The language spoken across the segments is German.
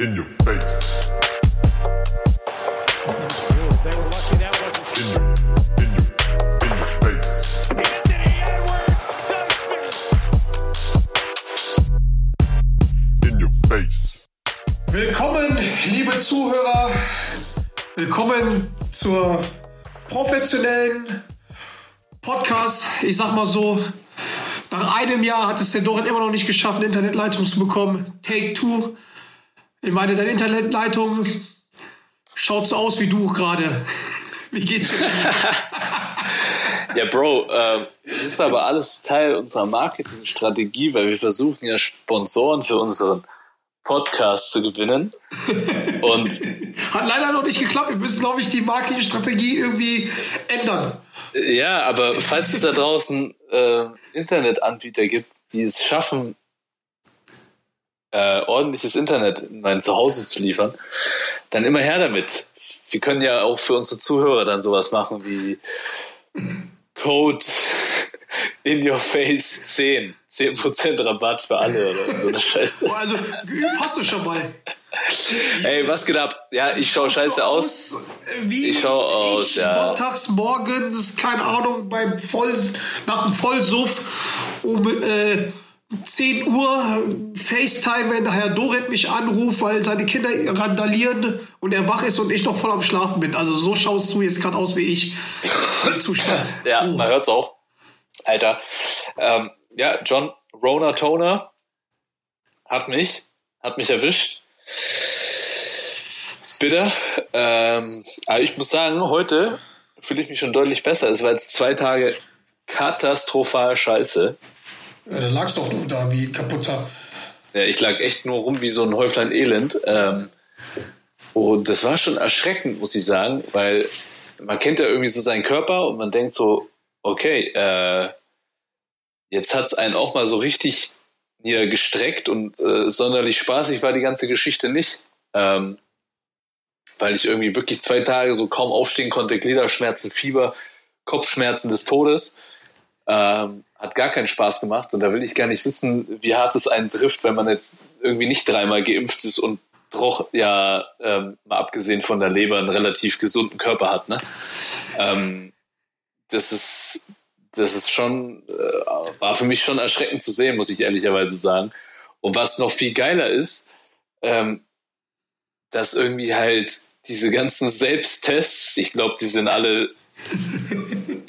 In your face. Willkommen, liebe Zuhörer. Willkommen zur professionellen Podcast. Ich sag mal so, nach einem Jahr hat es der Dorit immer noch nicht geschafft, eine Internetleitung zu bekommen. Take two. Ich meine, deine Internetleitung schaut so aus wie du gerade. Wie geht's dir? Ja, Bro, äh, das ist aber alles Teil unserer Marketingstrategie, weil wir versuchen ja Sponsoren für unseren Podcast zu gewinnen. Und Hat leider noch nicht geklappt. Wir müssen, glaube ich, die Marketingstrategie irgendwie ändern. ja, aber falls es da draußen äh, Internetanbieter gibt, die es schaffen, äh, ordentliches Internet in mein Zuhause zu liefern, dann immer her damit. Wir können ja auch für unsere Zuhörer dann sowas machen wie Code in your face 10. 10% Rabatt für alle oder so eine Scheiße. Oh, Also, geübt hast du schon mal. Ey, was geht ab? Ja, ich schau scheiße so aus. Wie Ich schau aus, ich ja. Sonntags morgens, keine Ahnung, beim Voll, nach dem Vollsuff um äh, 10 Uhr FaceTime, wenn Herr Doret mich anruft, weil seine Kinder randalieren und er wach ist und ich noch voll am Schlafen bin. Also so schaust du jetzt gerade aus wie ich Zustand. Ja, Oh. man hört's auch. Alter. Ähm, ja, John Rona Toner hat mich, hat mich erwischt. Ist bitter. Ähm, aber ich muss sagen, heute fühle ich mich schon deutlich besser. Es war jetzt zwei Tage katastrophal scheiße. Ja, da lagst doch du da wie kaputter. Ja, ich lag echt nur rum wie so ein Häuflein Elend. Ähm, und das war schon erschreckend, muss ich sagen, weil man kennt ja irgendwie so seinen Körper und man denkt so, okay, äh, jetzt hat's einen auch mal so richtig niedergestreckt und äh, sonderlich spaßig war die ganze Geschichte nicht. Ähm, weil ich irgendwie wirklich zwei Tage so kaum aufstehen konnte, Gliederschmerzen, Fieber, Kopfschmerzen des Todes. Ähm, hat gar keinen Spaß gemacht und da will ich gar nicht wissen, wie hart es einen trifft, wenn man jetzt irgendwie nicht dreimal geimpft ist und doch ja, ähm, mal abgesehen von der Leber, einen relativ gesunden Körper hat. Ne? Ähm, das ist, das ist schon, äh, war für mich schon erschreckend zu sehen, muss ich ehrlicherweise sagen. Und was noch viel geiler ist, ähm, dass irgendwie halt diese ganzen Selbsttests, ich glaube, die sind alle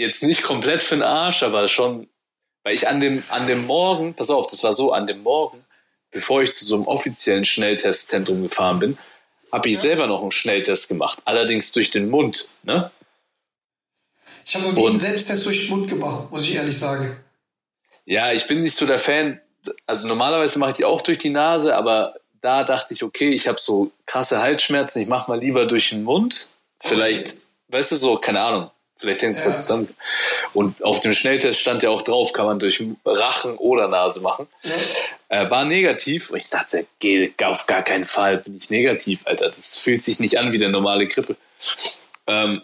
jetzt nicht komplett für den Arsch, aber schon, weil ich an dem, an dem Morgen, pass auf, das war so, an dem Morgen, bevor ich zu so einem offiziellen Schnelltestzentrum gefahren bin, habe ich selber noch einen Schnelltest gemacht, allerdings durch den Mund, ne? Ich habe noch nie einen Selbsttest durch den Mund gemacht, muss ich ehrlich sagen. Ja, ich bin nicht so der Fan, also normalerweise mache ich die auch durch die Nase, aber da dachte ich, okay, ich habe so krasse Halsschmerzen, ich mache mal lieber durch den Mund. Vielleicht, weißt du so, keine Ahnung, vielleicht hängt es Ja. ja. zusammen. Und auf dem Schnelltest stand ja auch drauf, kann man durch Rachen oder Nase machen. Äh, war negativ und ich dachte, geht auf gar keinen Fall, bin ich negativ, Alter. Das fühlt sich nicht an wie der normale Grippe. Ähm,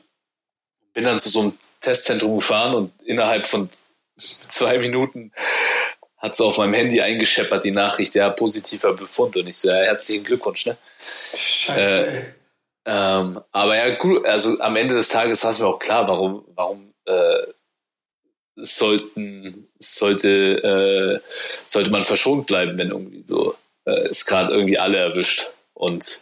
bin dann zu so einem Testzentrum gefahren und innerhalb von zwei Minuten hat sie auf meinem Handy eingescheppert, die Nachricht, ja, positiver Befund. Und ich so, ja, herzlichen Glückwunsch, ne? Scheiße, Äh. Ähm, aber ja, gut, also am Ende des Tages war es mir auch klar, warum, warum äh, sollten, sollte, äh, sollte man verschont bleiben, wenn irgendwie so äh, es gerade irgendwie alle erwischt. Und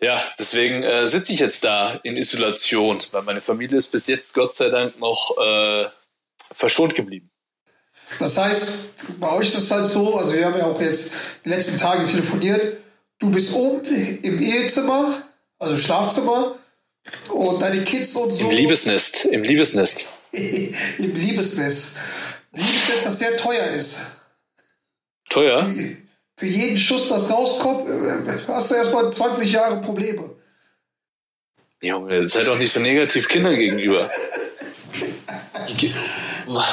ja, deswegen äh, sitze ich jetzt da in Isolation, weil meine Familie ist bis jetzt Gott sei Dank noch äh, verschont geblieben. Das heißt, bei euch ist es halt so, also wir haben ja auch jetzt die letzten Tage telefoniert, du bist oben im Ehezimmer, also im Schlafzimmer und deine Kids und so Im Liebesnest, im Liebesnest. im Liebesnest. Liebesnest, das sehr teuer ist. Teuer? Für jeden Schuss, das rauskommt, äh, hast du erstmal 20 Jahre Probleme. Junge, seid doch nicht so negativ Kindern gegenüber.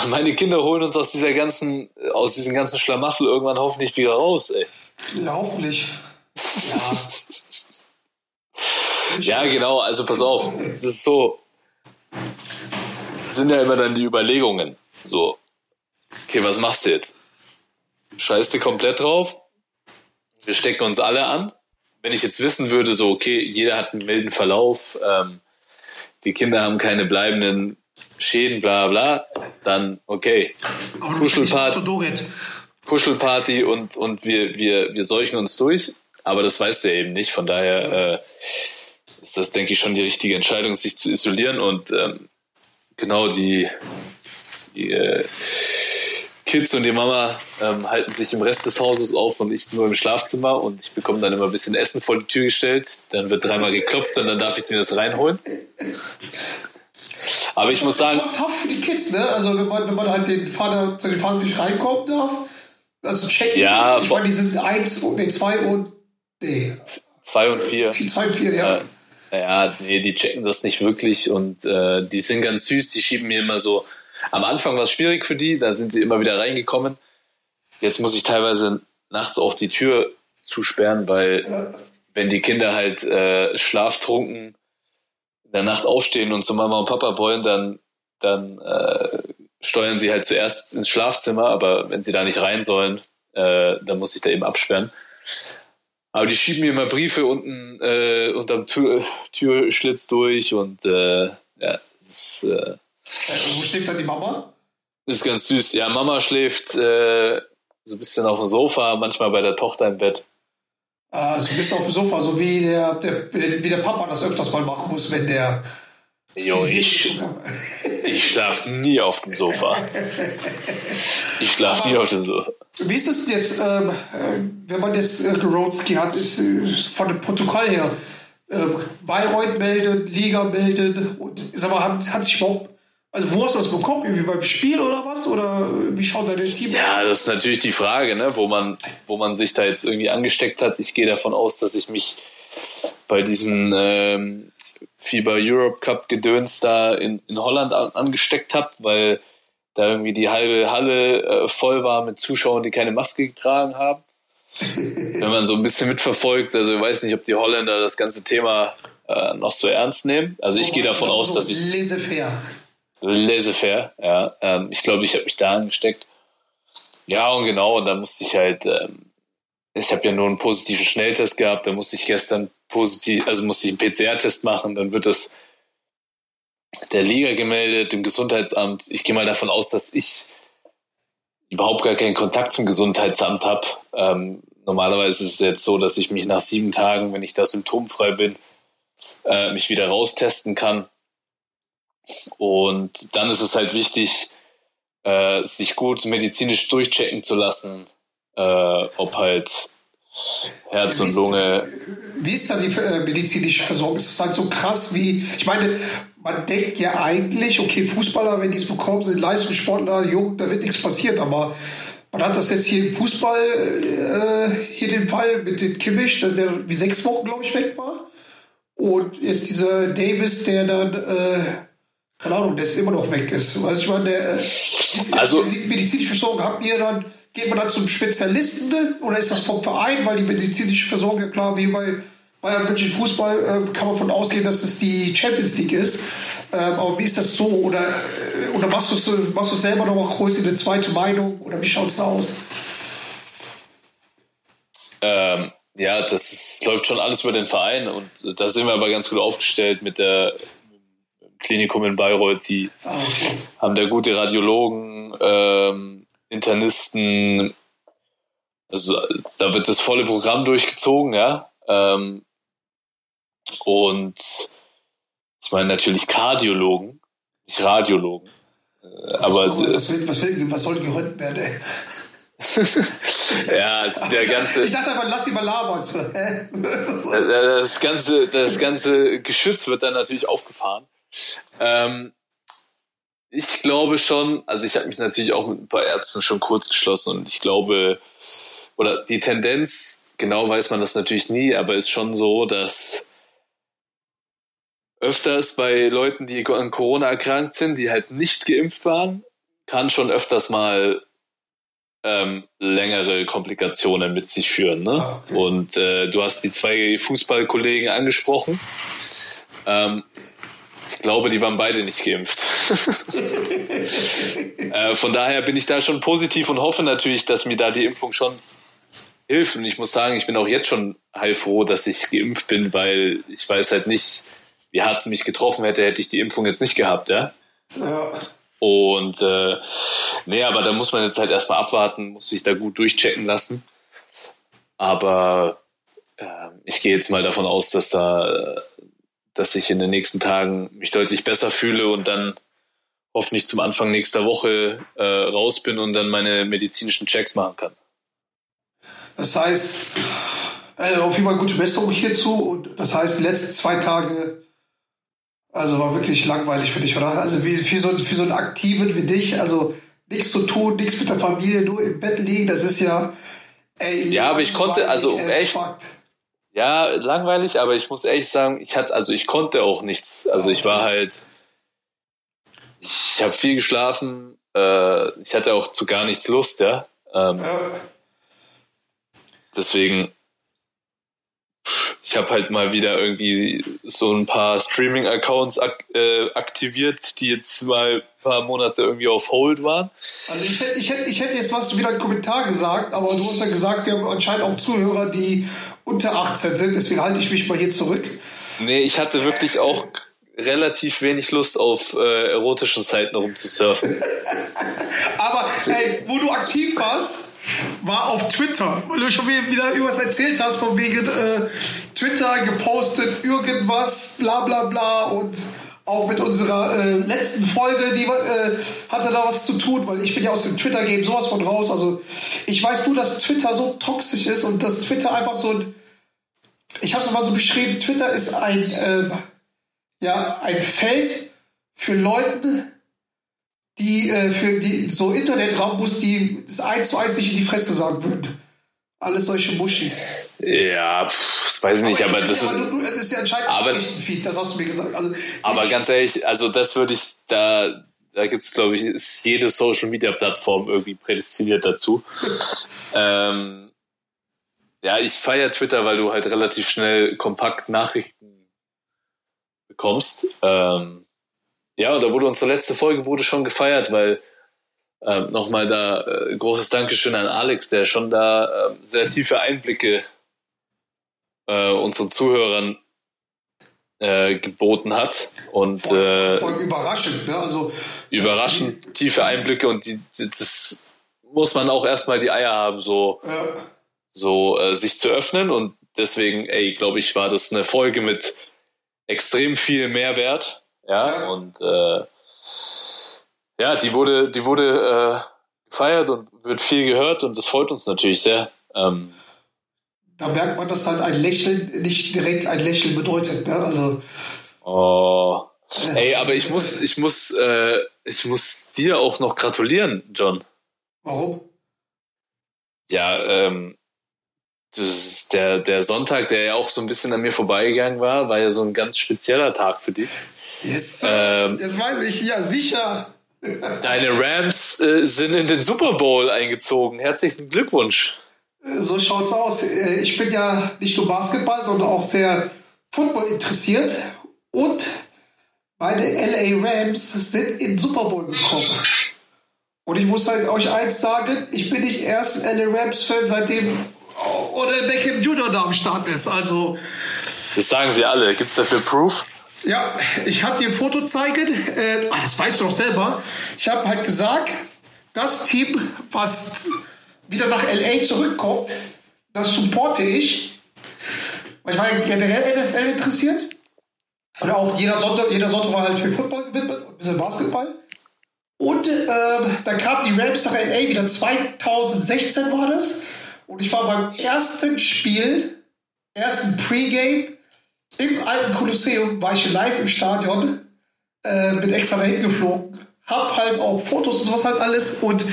Meine Kinder holen uns aus dieser ganzen, aus diesem ganzen Schlamassel irgendwann hoffentlich wieder raus, ey. Ja, hoffentlich. Ja, genau, also pass auf. Es ist so. Sind ja immer dann die Überlegungen. So, okay, was machst du jetzt? Scheißt du komplett drauf? Wir stecken uns alle an, wenn ich jetzt wissen würde, so, okay, jeder hat einen milden Verlauf, ähm, die Kinder haben keine bleibenden Schäden, bla bla, dann okay. Aber ja Kuschelparty. Kuschelparty und, und wir, wir, wir seuchen uns durch, aber das weiß der eben nicht. Von daher äh, ist das, denke ich, schon die richtige Entscheidung, sich zu isolieren und ähm, genau die, die äh, Kids und die Mama ähm, halten sich im Rest des Hauses auf und ich nur im Schlafzimmer und ich bekomme dann immer ein bisschen Essen vor die Tür gestellt. Dann wird dreimal geklopft und dann darf ich mir das reinholen. Aber ich muss sagen, Schon tough für die Kids, ne? Also wenn man, wenn man halt den Vater, zu den Vater nicht reinkommen darf. Also checken. Ja, ich meine, die sind eins und nee, zwei und nee, zwei und vier. vier, zwei und vier, ja. Ja, nee, die checken das nicht wirklich und äh, die sind ganz süß, die schieben mir immer so. Am Anfang war es schwierig für die, da sind sie immer wieder reingekommen. Jetzt muss ich teilweise nachts auch die Tür zusperren, weil wenn die Kinder halt äh, schlaftrunken in der Nacht aufstehen und zu Mama und Papa wollen, dann, dann äh, steuern sie halt zuerst ins Schlafzimmer, aber wenn sie da nicht rein sollen, äh, dann muss ich da eben absperren. Aber die schieben mir immer Briefe unten äh, unterm Tür, Türschlitz durch und äh, ja, das äh, Äh, Wo schläft dann die Mama? ist ganz süß. Ja, Mama schläft äh, so ein bisschen auf dem Sofa, manchmal bei der Tochter im Bett. Also du bist auf dem Sofa, so wie der, der, wie der Papa das öfters mal machen muss, wenn der. Jo, ich, ich schlaf nie auf dem Sofa. Ich schlaf nie auf dem Sofa. Wie ist es jetzt, ähm, äh, wenn man jetzt äh, Roadski hat, ist äh, von dem Protokoll her, äh, Bayreuth meldet, Liga meldet und sag mal, hat, hat sich überhaupt, also wo hast du das bekommen? Irgendwie beim Spiel oder was? Oder äh, wie schaut dein Team Ja, das ist natürlich die Frage, ne, wo man, wo man sich da jetzt irgendwie angesteckt hat. Ich gehe davon aus, dass ich mich bei diesen ähm, FIBA Europe Cup Gedöns da in, in Holland an, angesteckt habe, weil da irgendwie die halbe Halle äh, voll war mit Zuschauern, die keine Maske getragen haben. Wenn man so ein bisschen mitverfolgt, also ich weiß nicht, ob die Holländer das ganze Thema äh, noch so ernst nehmen. Also ich gehe davon aus, dass ich Laissez-faire. Laissez-faire, ja. Ähm, ich glaube, ich habe mich da angesteckt. Ja, und genau, und dann musste ich halt, ähm, ich habe ja nur einen positiven Schnelltest gehabt, da musste ich gestern positiv, also musste ich einen PCR-Test machen, dann wird das der Liga gemeldet, dem Gesundheitsamt. Ich gehe mal davon aus, dass ich überhaupt gar keinen Kontakt zum Gesundheitsamt habe. Ähm, normalerweise ist es jetzt so, dass ich mich nach sieben Tagen, wenn ich da symptomfrei bin, äh, mich wieder raustesten kann. Und dann ist es halt wichtig, äh, sich gut medizinisch durchchecken zu lassen, äh, ob halt Herz und Lunge. Wie ist da die äh, medizinische Versorgung? Ist es halt so krass wie, ich meine, man denkt ja eigentlich, okay, Fußballer, wenn die es bekommen, sind Leistungssportler, jung, da wird nichts passieren, aber man hat das jetzt hier im Fußball, äh, hier den Fall mit dem Kimmich, dass der wie sechs Wochen, glaube ich, weg war. Und jetzt dieser Davis, der dann, äh, keine Ahnung, der ist immer noch weg ist. Weißt du, ich meine, der, äh, Also- medizinische Versorgung habt ihr dann, geht man dann zum Spezialisten oder ist das vom Verein, weil die medizinische Versorgung, ja klar, wie bei Bayern München Fußball, äh, kann man von ausgehen, dass es die Champions League ist. Ähm, aber wie ist das so? Oder, äh, oder machst du es machst du's selber noch mal in eine zweite Meinung? Oder wie schaut es da aus? Ähm, ja, das ist, läuft schon alles über den Verein und da sind wir aber ganz gut aufgestellt mit der Klinikum in Bayreuth. Die okay. haben da gute Radiologen, ähm, Internisten. Also da wird das volle Programm durchgezogen, ja. Ähm, und ich meine natürlich Kardiologen, nicht Radiologen. Äh, Aber was, will, was, will, was soll gerönt werden? Ey? ja, der ganze. Ich dachte einfach, lass ihn mal labern. Hä? das ganze, das ganze Geschütz wird dann natürlich aufgefahren. Ähm, ich glaube schon, also ich habe mich natürlich auch mit ein paar Ärzten schon kurz geschlossen und ich glaube, oder die Tendenz, genau weiß man das natürlich nie, aber ist schon so, dass öfters bei Leuten, die an Corona erkrankt sind, die halt nicht geimpft waren, kann schon öfters mal ähm, längere Komplikationen mit sich führen. Ne? Ah, okay. Und äh, du hast die zwei Fußballkollegen angesprochen. Ähm, ich glaube, die waren beide nicht geimpft. äh, von daher bin ich da schon positiv und hoffe natürlich, dass mir da die Impfung schon hilft. Und ich muss sagen, ich bin auch jetzt schon heilfroh, dass ich geimpft bin, weil ich weiß halt nicht, wie hart es mich getroffen hätte, hätte ich die Impfung jetzt nicht gehabt, ja. Ja. Und äh, nee, aber da muss man jetzt halt erstmal abwarten, muss sich da gut durchchecken lassen. Aber äh, ich gehe jetzt mal davon aus, dass da, dass ich in den nächsten Tagen mich deutlich besser fühle und dann hoffentlich zum Anfang nächster Woche äh, raus bin und dann meine medizinischen Checks machen kann. Das heißt, äh, auf jeden Fall gute Besserung hierzu. Und das heißt, die letzten zwei Tage, also war wirklich langweilig für dich, oder? Also wie für so, für so einen Aktiven wie dich, also nichts zu tun, nichts mit der Familie, nur im Bett liegen, das ist ja. Ey, Ja, aber ich konnte, also echt- fuck. Ja, langweilig, aber ich muss ehrlich sagen, ich hatte, also ich konnte auch nichts. Also ich war halt, ich habe viel geschlafen, äh, ich hatte auch zu gar nichts Lust, ja. Ähm, Ja. deswegen, ich habe halt mal wieder irgendwie so ein paar Streaming-Accounts ak äh, aktiviert, die jetzt mal ein paar Monate irgendwie auf Hold waren. Also ich hätte, ich, hätte, ich hätte jetzt was wieder einen Kommentar gesagt, aber du hast ja gesagt, wir haben anscheinend auch Zuhörer, die unter 18 sind, deswegen halte ich mich mal hier zurück. Nee, ich hatte wirklich auch relativ wenig Lust auf äh, erotischen Seiten rumzusurfen. Aber ey, wo du aktiv warst, war auf Twitter, weil du schon wieder irgendwas erzählt hast von wegen äh, Twitter gepostet, irgendwas, bla bla bla. Und auch mit unserer äh, letzten Folge, die äh, hatte da was zu tun, weil ich bin ja aus dem Twitter-Game sowas von raus. Also ich weiß nur, dass Twitter so toxisch ist und dass Twitter einfach so ein, ich habe es mal so beschrieben, Twitter ist ein, ähm, ja, ein Feld für Leute, die äh, für die so Internetrambus, die das eins zu eins nicht in die Fresse sagen würden. Alles solche Muschis. Ja, pff, weiß nicht, aber das ist. du, das ist ja anscheinend aber- ein Feed, das hast du mir gesagt. Also, Aber ich, ganz ehrlich, also das würde ich, da, da gibt's glaube ich, ist jede Social Media Plattform irgendwie prädestiniert dazu. ähm, ja, ich feiere Twitter, weil du halt relativ schnell kompakt Nachrichten bekommst. Ähm, ja, und da wurde unsere letzte Folge wurde schon gefeiert, weil ähm, nochmal da äh, großes Dankeschön an Alex, der schon da ähm, sehr tiefe Einblicke äh, unseren Zuhörern äh, geboten hat. Und voll, äh, voll überraschend, ne? Also, überraschend tiefe Einblicke und die, die, das muss man auch erstmal die Eier haben, so, äh, so äh, sich zu öffnen. Und deswegen, ey, glaube ich, war das eine Folge mit extrem viel Mehrwert, ja, und äh, ja, die wurde, die wurde äh, gefeiert und wird viel gehört und das freut uns natürlich sehr. Ähm, da merkt man, dass halt ein Lächeln nicht direkt ein Lächeln bedeutet, ne? Also, oh, ey, aber ich muss, ich muss, äh, ich muss dir auch noch gratulieren, John. Warum? Ja, ähm, das der, der Sonntag, der ja auch so ein bisschen an mir vorbeigegangen war, war ja so ein ganz spezieller Tag für dich. Yes. Ähm, Jetzt weiß ich, ja, sicher. Deine Rams äh, sind in den Super Bowl eingezogen. Herzlichen Glückwunsch. So schaut's aus. Äh, Ich bin ja nicht nur Basketball, sondern auch sehr Football interessiert. Und meine LA Rams sind in den Super Bowl gekommen. Und ich muss halt euch eins sagen, ich bin nicht erst ein LA Rams-Fan, seitdem oder Beckham Jr. da am Start ist. Also, Das sagen sie alle. Gibt's dafür Proof? ja, ich hatte dir ein Foto zeigen. Äh, das weißt du doch selber. Ich habe halt gesagt, das Team, was wieder nach LA zurückkommt, das supporte ich. Weil ich war ja generell NFL interessiert. Und auch jeder Sonntag, jeder Sonntag war halt für Football gewidmet und ein bisschen Basketball. Und ähm, dann kamen die Rams nach LA wieder 2016 war das. Und ich war beim ersten Spiel, ersten Pre-Game im alten Kolosseum, war ich live im Stadion, äh, bin extra dahin geflogen, hab halt auch Fotos und sowas halt alles. Und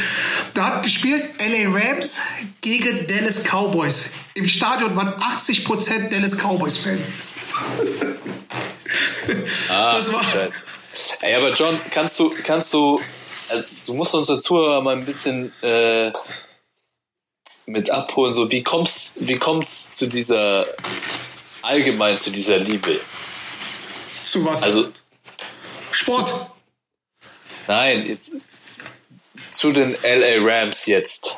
da hat gespielt LA Rams gegen Dallas Cowboys. Im Stadion waren 80% Dallas Cowboys-Fan. Ah, Das war- Scheiße. Ey, aber John, kannst du, kannst du, äh, du musst unsere Zuhörer mal ein bisschen äh, mit abholen, so wie kommst, wie kommt's zu dieser, allgemein zu dieser Liebe? Zu was? Also, Sport. nein, jetzt zu den LA Rams jetzt.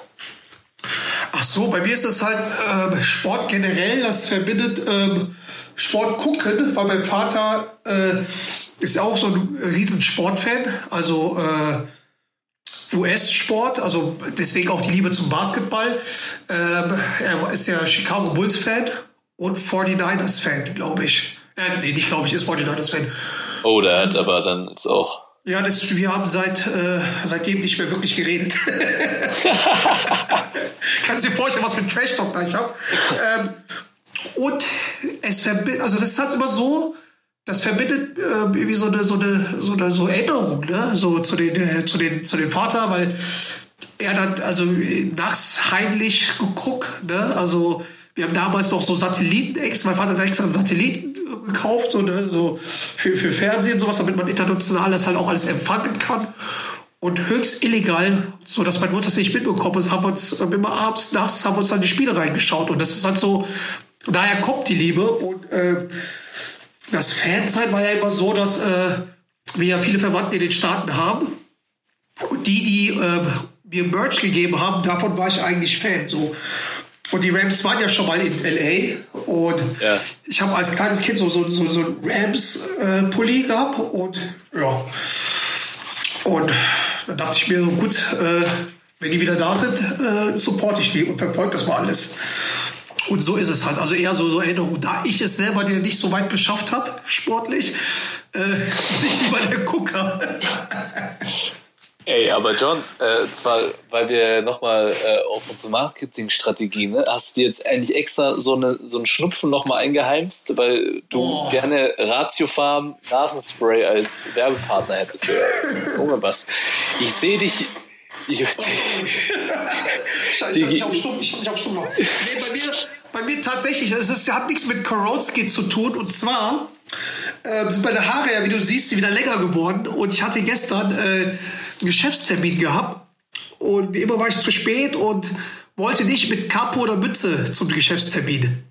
Ach so, bei mir ist es halt ähm, Sport generell, das verbindet ähm, Sport gucken, weil mein Vater äh, ist auch so ein riesen Sportfan, also äh, US-Sport, also deswegen auch die Liebe zum Basketball. Ähm, er ist ja Chicago Bulls-Fan und 49ers-Fan, glaube ich. Äh, nee, nicht glaube ich, ist 49ers-Fan. Oh, der ist aber dann jetzt auch. Ja, das, wir haben seit, äh, seitdem nicht mehr wirklich geredet. Kannst du dir vorstellen, was für ein Trash-Talk da ich habe? Ähm, und es verbindet, also das ist halt immer so, das verbindet äh, irgendwie so eine, so eine, so eine so Erinnerung, ne? So zu den, äh, zu den, zu dem Vater, weil er dann also nachts heimlich geguckt, ne? Also wir haben damals noch so Satelliten, ex, mein Vater hat extra Satelliten gekauft, so, ne? so für, für Fernsehen sowas, damit man international das halt auch alles empfangen kann. Und höchst illegal, so dass meine Mutter es nicht mitbekommen hat, haben uns immer abends, nachts haben uns dann die Spiele reingeschaut. Und das ist halt so, daher kommt die Liebe. Und äh, das Fansein war ja immer so, dass äh, wir ja viele Verwandte in den Staaten haben. Und die, die äh, mir Merch gegeben haben, davon war ich eigentlich Fan. So. Und die Rams waren ja schon mal in LA. Und Ja. ich habe als kleines Kind so, so, so, so einen Rams-Pulli gehabt. Und ja. Und dann dachte ich mir so, gut, äh, wenn die wieder da sind, äh, supporte ich die und verfolge das mal alles. Und so ist es halt. Also eher so, so Erinnerung. Da ich es selber dir nicht so weit geschafft habe, sportlich, äh, bin ich lieber der Gucker. Ey, aber John, äh, zwar, weil wir nochmal äh, auf unsere Marketingstrategie, ne, hast du jetzt eigentlich extra so, eine, so einen Schnupfen nochmal eingeheimst, weil du Oh. gerne Ratiofarm Nasenspray als Werbepartner hättest. Junge, was? Ich sehe dich. Ich, Scheiße, Die- ich auf Stumm, ich, ich auf Stumm. Nee, bei mir, bei mir tatsächlich, es ist, hat nichts mit Korotski zu tun. Und zwar äh, sind meine Haare ja, wie du siehst, wieder länger geworden. Und ich hatte gestern äh, einen Geschäftstermin gehabt. Und wie immer war ich zu spät und wollte nicht mit Kapo oder Mütze zum Geschäftstermin.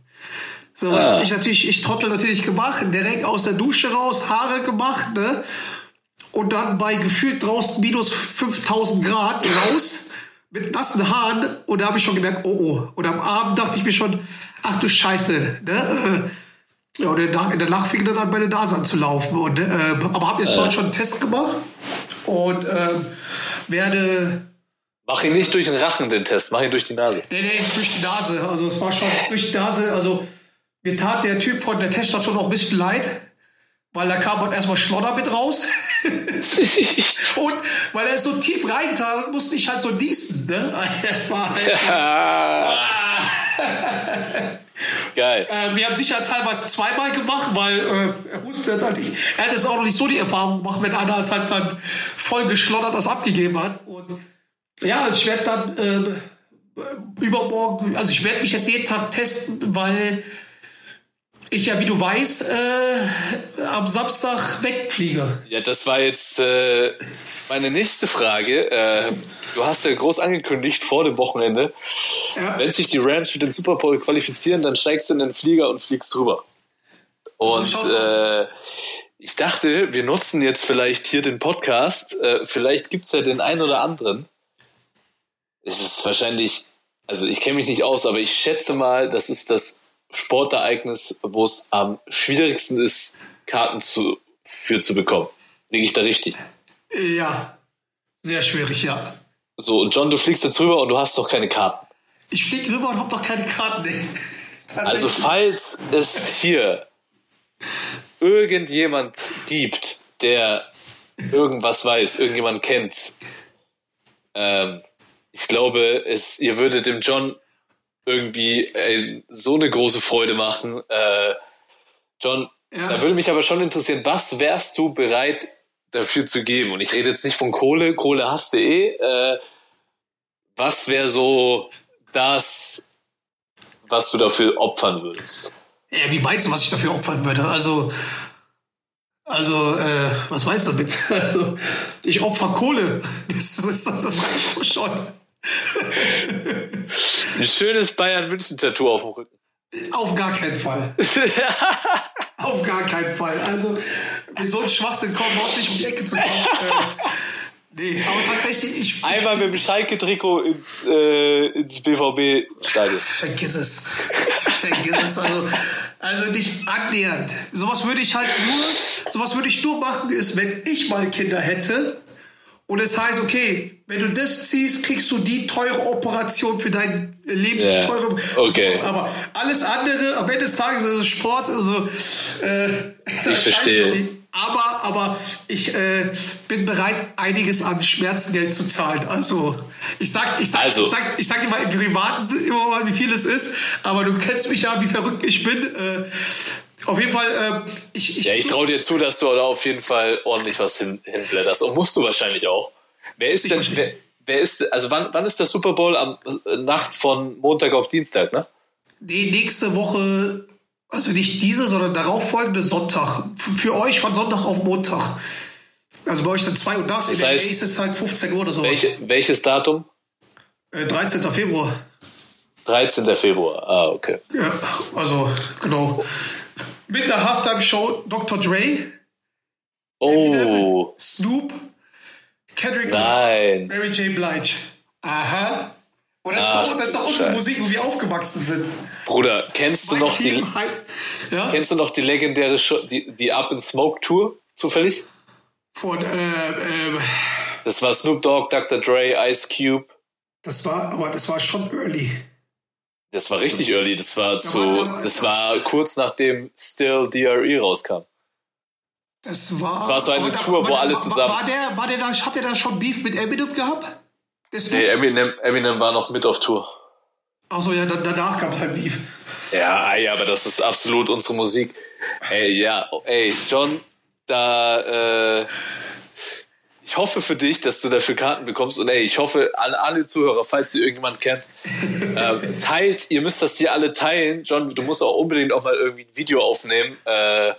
So, was Ah. hab ich natürlich, ich trottel natürlich gemacht, direkt aus der Dusche raus, Haare gemacht, ne? Und dann bei gefühlt draußen minus 5000 Grad raus mit nassen Haaren und da habe ich schon gemerkt, oh oh. Und am Abend dachte ich mir schon, ach du Scheiße, ne? Äh, Ja, und in der, Nacht fing dann an, meine Nase an zu laufen. Und, äh, aber habe jetzt heute schon einen Test gemacht und ähm, werde mach ihn nicht durch den Rachen, den Test, mach ihn durch die Nase. Nee, nee, durch die Nase. Also es war schon durch die Nase. Also mir tat der Typ von der Teststadt schon noch ein bisschen leid, weil da kam dann erstmal Schlodder mit raus. Und weil er es so tief reingetan hat, musste ich halt so niesen. Ne? Das war halt, Geil. äh, wir haben sicherheitshalber es zweimal gemacht, weil äh, er wusste halt nicht. Er hat jetzt auch noch nicht so die Erfahrung gemacht, wenn einer es halt dann voll geschloddert das abgegeben hat. Und ja, ich werde dann ähm, übermorgen, also ich werde mich jetzt jeden Tag testen, weil ich ja, wie du weißt, äh, am Samstag wegfliege. Ja, das war jetzt äh, meine nächste Frage. Äh, du hast ja groß angekündigt vor dem Wochenende, Ja. wenn sich die Rams für den Super Bowl qualifizieren, dann steigst du in den Flieger und fliegst rüber. Und schaut's äh, ich dachte, wir nutzen jetzt vielleicht hier den Podcast. Äh, vielleicht gibt's ja den einen oder anderen. Es ist wahrscheinlich, also ich kenne mich nicht aus, aber ich schätze mal, das ist das Sportereignis, wo es am schwierigsten ist, Karten zu, für zu bekommen. Liege ich da richtig? Ja, sehr schwierig, ja. So, und John, du fliegst jetzt rüber und du hast doch keine Karten. Ich fliege rüber und habe noch keine Karten. Ey. Also falls es hier irgendjemand gibt, der irgendwas weiß, irgendjemand kennt, ähm, ich glaube, es, ihr würdet dem John irgendwie äh, so eine große Freude machen. Äh, John, Ja. da würde mich aber schon interessieren, was wärst du bereit dafür zu geben? Und ich rede jetzt nicht von Kohle, Kohle hast du eh. Äh, was wäre so das, was du dafür opfern würdest? Ja, wie meinst du, was ich dafür opfern würde? Also, also, äh, was meinst du damit? Also, ich opfer Kohle. Das, das, das, das reicht schon. Ein schönes Bayern-München-Tattoo auf dem Rücken. Auf gar keinen Fall. Auf gar keinen Fall. Also, mit so einem Schwachsinn kommen wir nicht um die Ecke zu kommen. Äh, Nee, aber tatsächlich, ich, Einmal mit dem Schalke-Trikot ins, äh, ins BVB-Stadion. Vergiss es. Vergiss es. Also, also nicht annähernd. Sowas würde ich halt nur, sowas würde ich nur machen, ist, wenn ich mal Kinder hätte. Und es heißt, okay, wenn du das ziehst, kriegst du die teure Operation für dein lebensteure. Ja, okay. Aber alles andere, am Ende des Tages ist es Sport, also äh, das verstehe. Aber, aber ich äh, bin bereit, einiges an Schmerzengeld zu zahlen. Also ich sag, ich sag, Also. ich sag, ich sag dir mal im Privaten immer mal, wie viel es ist. Aber du kennst mich ja, wie verrückt ich bin. Äh, auf jeden Fall, äh, ich, ich, Ja, ich traue dir zu, dass du da auf jeden Fall ordentlich was hin, hinblätterst. Und musst du wahrscheinlich auch. Wer ist denn, wer, wer ist, also wann, wann ist der Super Bowl? Am äh, Nacht von Montag auf Dienstag, ne? die nächste Woche, also nicht diese, sondern darauffolgende Sonntag. F- Für euch von Sonntag auf Montag. Also bei euch dann zwei und das. In Das der heißt, ist es halt 15 Uhr oder so. Welche, welches Datum? Äh, 13. Februar. 13. Februar. Ah, okay. Ja, also genau. Mit der Halftime-Show Dr. Dre, Oh, Snoop, Kendrick nein. Mary J. Blige. Aha. Und das, Ach, ist, doch, das ist doch unsere Scheiße. Musik, wo wir aufgewachsen sind. Bruder, kennst du noch die, ja, kennst du noch die legendäre Show, die, die Up in Smoke Tour? Zufällig? von, äh, äh, Das war Snoop Dogg, Dr. Dre, Ice Cube. das war, aber das war schon early. Das war richtig early. Das war zu, das war kurz nachdem Still DRE rauskam. Das war, Das war so eine da- Tour, wo war- alle war- zusammen- War der, war der da, hat der da schon Beef mit Eminem gehabt? Snoop? Nee, Eminem, Eminem war noch mit auf Tour. Achso, ja, danach gab es halt Beef. Ja, ey, aber das ist absolut unsere Musik. Ey, ja, ey, John, da, äh, ich hoffe für dich, dass du dafür Karten bekommst und ey, ich hoffe an alle Zuhörer, falls ihr irgendjemand kennt, ähm, teilt, ihr müsst das hier alle teilen. John, du musst auch unbedingt auch mal irgendwie ein Video aufnehmen, äh,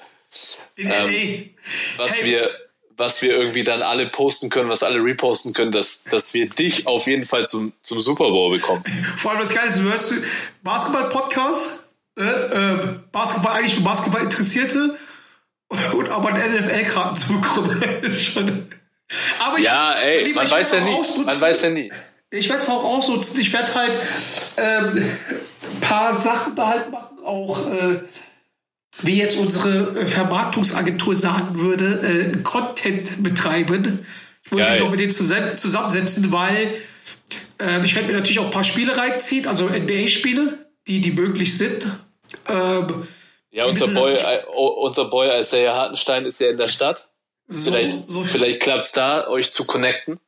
In Ähm, was Hey. wir, was wir irgendwie dann alle posten können, was alle reposten können, dass, dass wir dich auf jeden Fall zum, zum Super Bowl bekommen. Vor allem das Geile ist, du hörst Basketball-Podcast, äh, äh, Basketball, eigentlich nur Basketball-Interessierte und aber NFL-Karten zu bekommen. ist schon. Aber ich, Ja, ey, lieber, man ich weiß ja nie, man weiß ja nie. Ich werde es auch ausnutzen. Ich werde halt ähm, ein paar Sachen da halt machen, auch äh, wie jetzt unsere äh, Vermarktungsagentur sagen würde, äh, Content betreiben. Ich muss Geil. mich noch mit denen zusammen- zusammensetzen, weil ähm, ich werde mir natürlich auch ein paar Spiele reinziehen, also NBA-Spiele, die, die möglich sind. Ähm, Ja, unser Boy, äh, unser Boy Isaiah Hartenstein ist ja in der Stadt. so, Vielleicht, so, vielleicht klappt's da, euch zu connecten.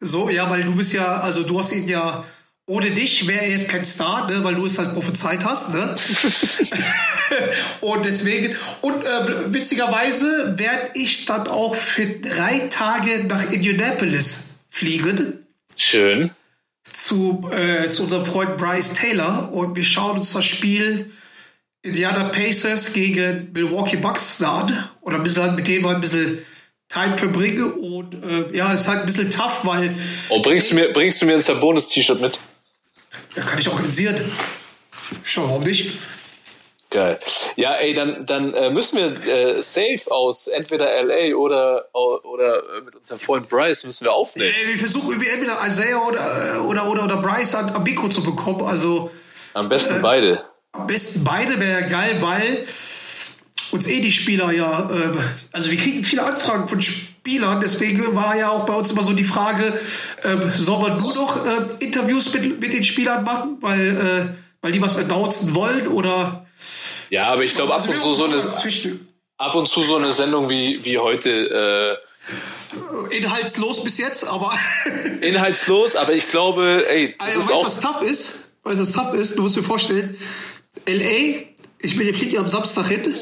So, ja, weil du bist ja, also du hast ihn ja, ohne dich wäre er jetzt kein Star, ne, weil du es halt prophezeit hast, ne? und deswegen, und äh, witzigerweise werde ich dann auch für drei Tage nach Indianapolis fliegen Schön. zu, äh, zu unserem Freund Bryce Taylor und wir schauen uns das Spiel Indiana Pacers gegen Milwaukee Bucks da an und ein bisschen halt mit dem halt ein bisschen Time verbringe und äh, ja, es ist halt ein bisschen tough, weil Oh, bringst du mir, bringst du mir ein Sabonis-T-Shirt mit? Ja, kann ich organisieren. Schau, warum nicht? Geil. Ja, ey, dann, dann äh, müssen wir äh, safe aus entweder LA oder, oder äh, mit unserem Freund Bryce müssen wir aufnehmen. Ey, wir versuchen irgendwie entweder Isaiah oder, oder, oder, oder Bryce an, am Mikro zu bekommen. Also Am besten beide. am besten beide wäre geil, weil uns eh die Spieler ja, ähm, also wir kriegen viele Anfragen von Spielern, deswegen war ja auch bei uns immer so die Frage, ähm, soll man nur noch ähm, Interviews mit, mit den Spielern machen, weil, äh, weil die was announcen wollen oder Ja, aber ich glaube, ab Also und zu so eine, eine ab und zu so eine Sendung wie, wie heute, inhaltslos bis jetzt, aber äh, inhaltslos, aber ich glaube, ey, das Also, ist weißt du, auch, was tough ist? Weißt du, was tough ist? Du musst dir vorstellen, L.A., ich bin, fliege am Samstag hin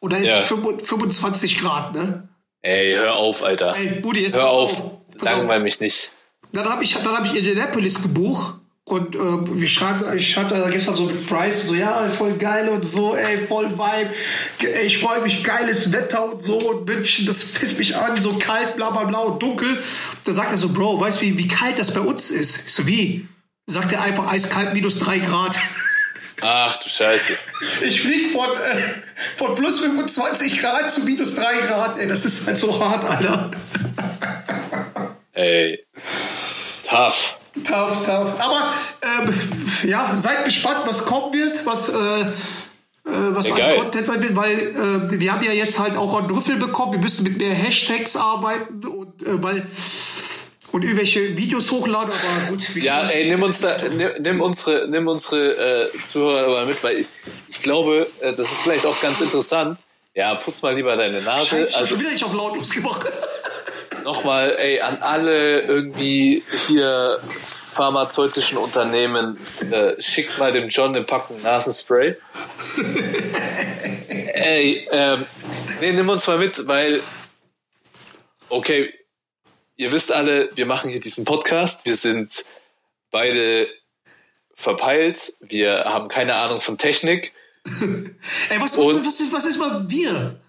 und da ist Ja. 25 Grad, ne? Ey, hör auf, Alter. Ey, Budi, jetzt Hör auf, Pass langweil mich nicht. Dann habe ich, dann hab ich Indianapolis gebucht und äh, wir schreiben, ich schreibe da gestern so mit Price so, ja, voll geil und so, ey, voll Vibe. Ey, Ich freue mich, geiles Wetter und so und München, das pisst mich an, so kalt, bla bla bla und dunkel. Da sagt er so, Bro, weißt du, wie, wie kalt das bei uns ist? Ich so, wie? Sagt er einfach eiskalt, minus drei Grad. Ach du Scheiße. Ich flieg von, äh, von plus 25 Grad zu minus 3 Grad. Ey, das ist halt so hart, Alter. Ey. Tough. Tough, tough. Aber ähm, ja, seid gespannt, was kommen wird, was, äh, äh, was Ja, geil. Content sein wird, weil äh, wir haben ja jetzt halt auch einen Rüffel bekommen. Wir müssen mit mehr Hashtags arbeiten und äh, weil und irgendwelche Videos hochladen, aber gut. Ja, ey, nimm uns da, nimm, nimm unsere, nimm unsere äh, Zuhörer aber mit, weil ich, ich glaube, äh, das ist vielleicht auch ganz interessant. Ja, putz mal lieber deine Nase. Scheiße, ich Also schon wieder nicht auf lautlos gemacht. nochmal, ey, an alle irgendwie hier pharmazeutischen Unternehmen, äh, schickt mal dem John eine Packung Nasenspray. ey, ähm, nee, nimm uns mal mit, weil, okay, ihr wisst alle, wir machen hier diesen Podcast, wir sind beide verpeilt, wir haben keine Ahnung von Technik. Ey, was, was, was, ist, was ist mal Bier?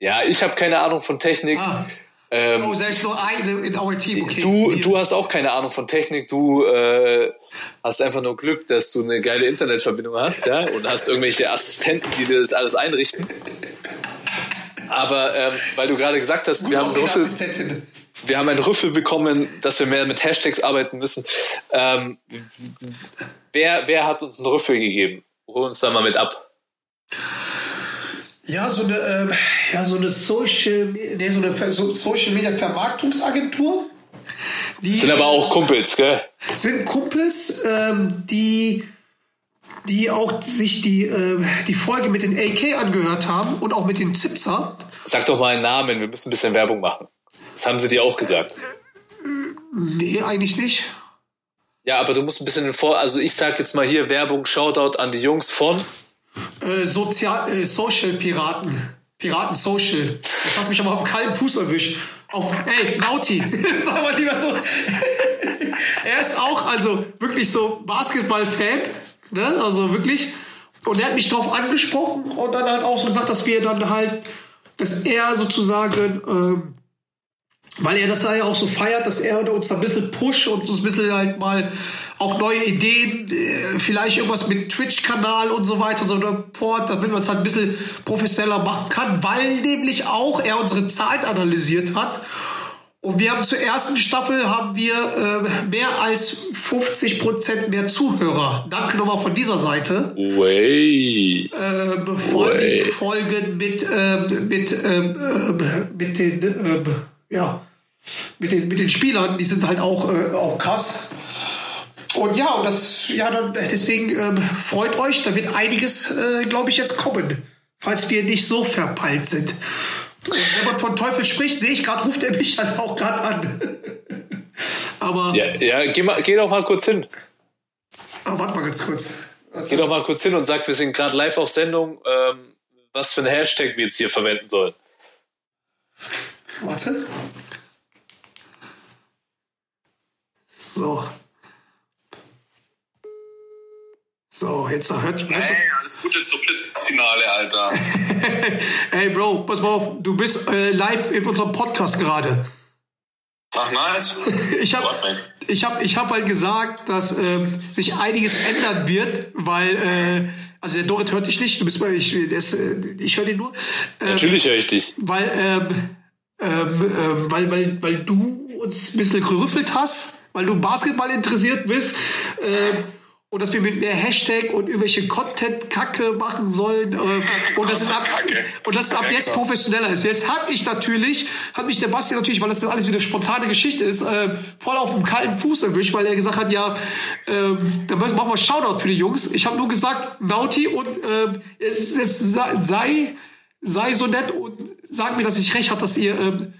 Ja, ich habe keine Ahnung von Technik. Ah, Ähm, oh, selbst nur eine in our Team, okay. Du, Bier. du hast auch keine Ahnung von Technik. Du äh, hast einfach nur Glück, dass du eine geile Internetverbindung hast, ja, und hast irgendwelche Assistenten, die dir das alles einrichten. Aber ähm, weil du gerade gesagt hast, wir haben, einen Rüffel, Assistentin. Wir haben einen Rüffel bekommen, dass wir mehr mit Hashtags arbeiten müssen. Ähm, wer, wer hat uns einen Rüffel gegeben? Hol uns da mal mit ab. Ja, so eine, ähm, ja, so eine Social, nee, so eine so Social Media Vermarktungsagentur. Die Sind aber auch Kumpels, gell? sind Kumpels, ähm, die, die auch sich die, ähm, die Folge mit den AK angehört haben und auch mit den Zipser. Sag doch mal einen Namen, wir müssen ein bisschen Werbung machen. Das haben sie dir auch gesagt. Nee, eigentlich nicht. Ja, aber du musst ein bisschen vor, also ich sag jetzt mal hier Werbung, Shoutout an die Jungs von. Äh, Sozial, äh, Social Piraten. Piraten Social. Das hast mich aber auf kalten Fuß erwischt. Auf, ey, Nauti. Sag mal lieber so. er ist auch, also wirklich so Basketball-Fan. Ne? Also wirklich. Und er hat mich drauf angesprochen und dann halt auch so gesagt, dass wir dann halt, dass er sozusagen, ähm, weil er das ja auch so feiert, dass er uns da ein bisschen pusht und uns ein bisschen halt mal auch neue Ideen, äh, vielleicht irgendwas mit Twitch-Kanal und so weiter und so fort, damit man es halt ein bisschen professioneller machen kann, weil nämlich auch er unsere Zahlen analysiert hat. Und wir haben zur ersten Staffel haben wir äh, mehr als 50 Prozent mehr Zuhörer. Danke nochmal von dieser Seite. Way. Ähm, allem die Ui. Folgen mit, ähm, mit, ähm, ähm, mit den, ähm, ja, mit den, mit den Spielern, die sind halt auch, äh, auch krass. Und ja, und das, ja, dann, deswegen ähm, freut euch, da wird einiges, äh, glaube ich, jetzt kommen, falls wir nicht so verpeilt sind. Und wenn man von Teufel spricht, sehe ich gerade, ruft er mich halt auch gerade an. Aber, Ja, ja geh, mal, geh doch mal kurz hin. ah, warte mal ganz kurz. Geh doch mal kurz hin und sag, wir sind gerade live auf Sendung, ähm, was für ein Hashtag wir jetzt hier verwenden sollen. Warte. So. So, jetzt hört. Hey, alles Gute zum Finale, Alter. Hey Bro, pass mal auf, du bist äh, live in unserem Podcast gerade. Ach, nice. Ich habe ich hab, ich hab halt gesagt, dass ähm, sich einiges ändern wird, weil, äh, also der Dorit hört dich nicht, du bist bei, ich, äh, ich höre den nur. Ähm, Natürlich höre ich dich. weil, ähm, ähm, ähm, weil, weil, weil du uns ein bisschen gerüffelt hast, weil du Basketball interessiert bist. Ähm, und dass wir mit mehr Hashtag und irgendwelche Content-Kacke machen sollen. Ähm, und, das ist ab, und das ist ab jetzt professioneller ist. Jetzt hab ich natürlich, hat mich der Basti natürlich, weil das jetzt alles wieder spontane Geschichte ist, ähm, voll auf dem kalten Fuß erwischt, weil er gesagt hat, ja, ähm, dann machen wir Shoutout für die Jungs. Ich habe nur gesagt, Nauti und ähm, es, es sei- sei so nett und sag mir, dass ich recht habe, dass ihr ähm,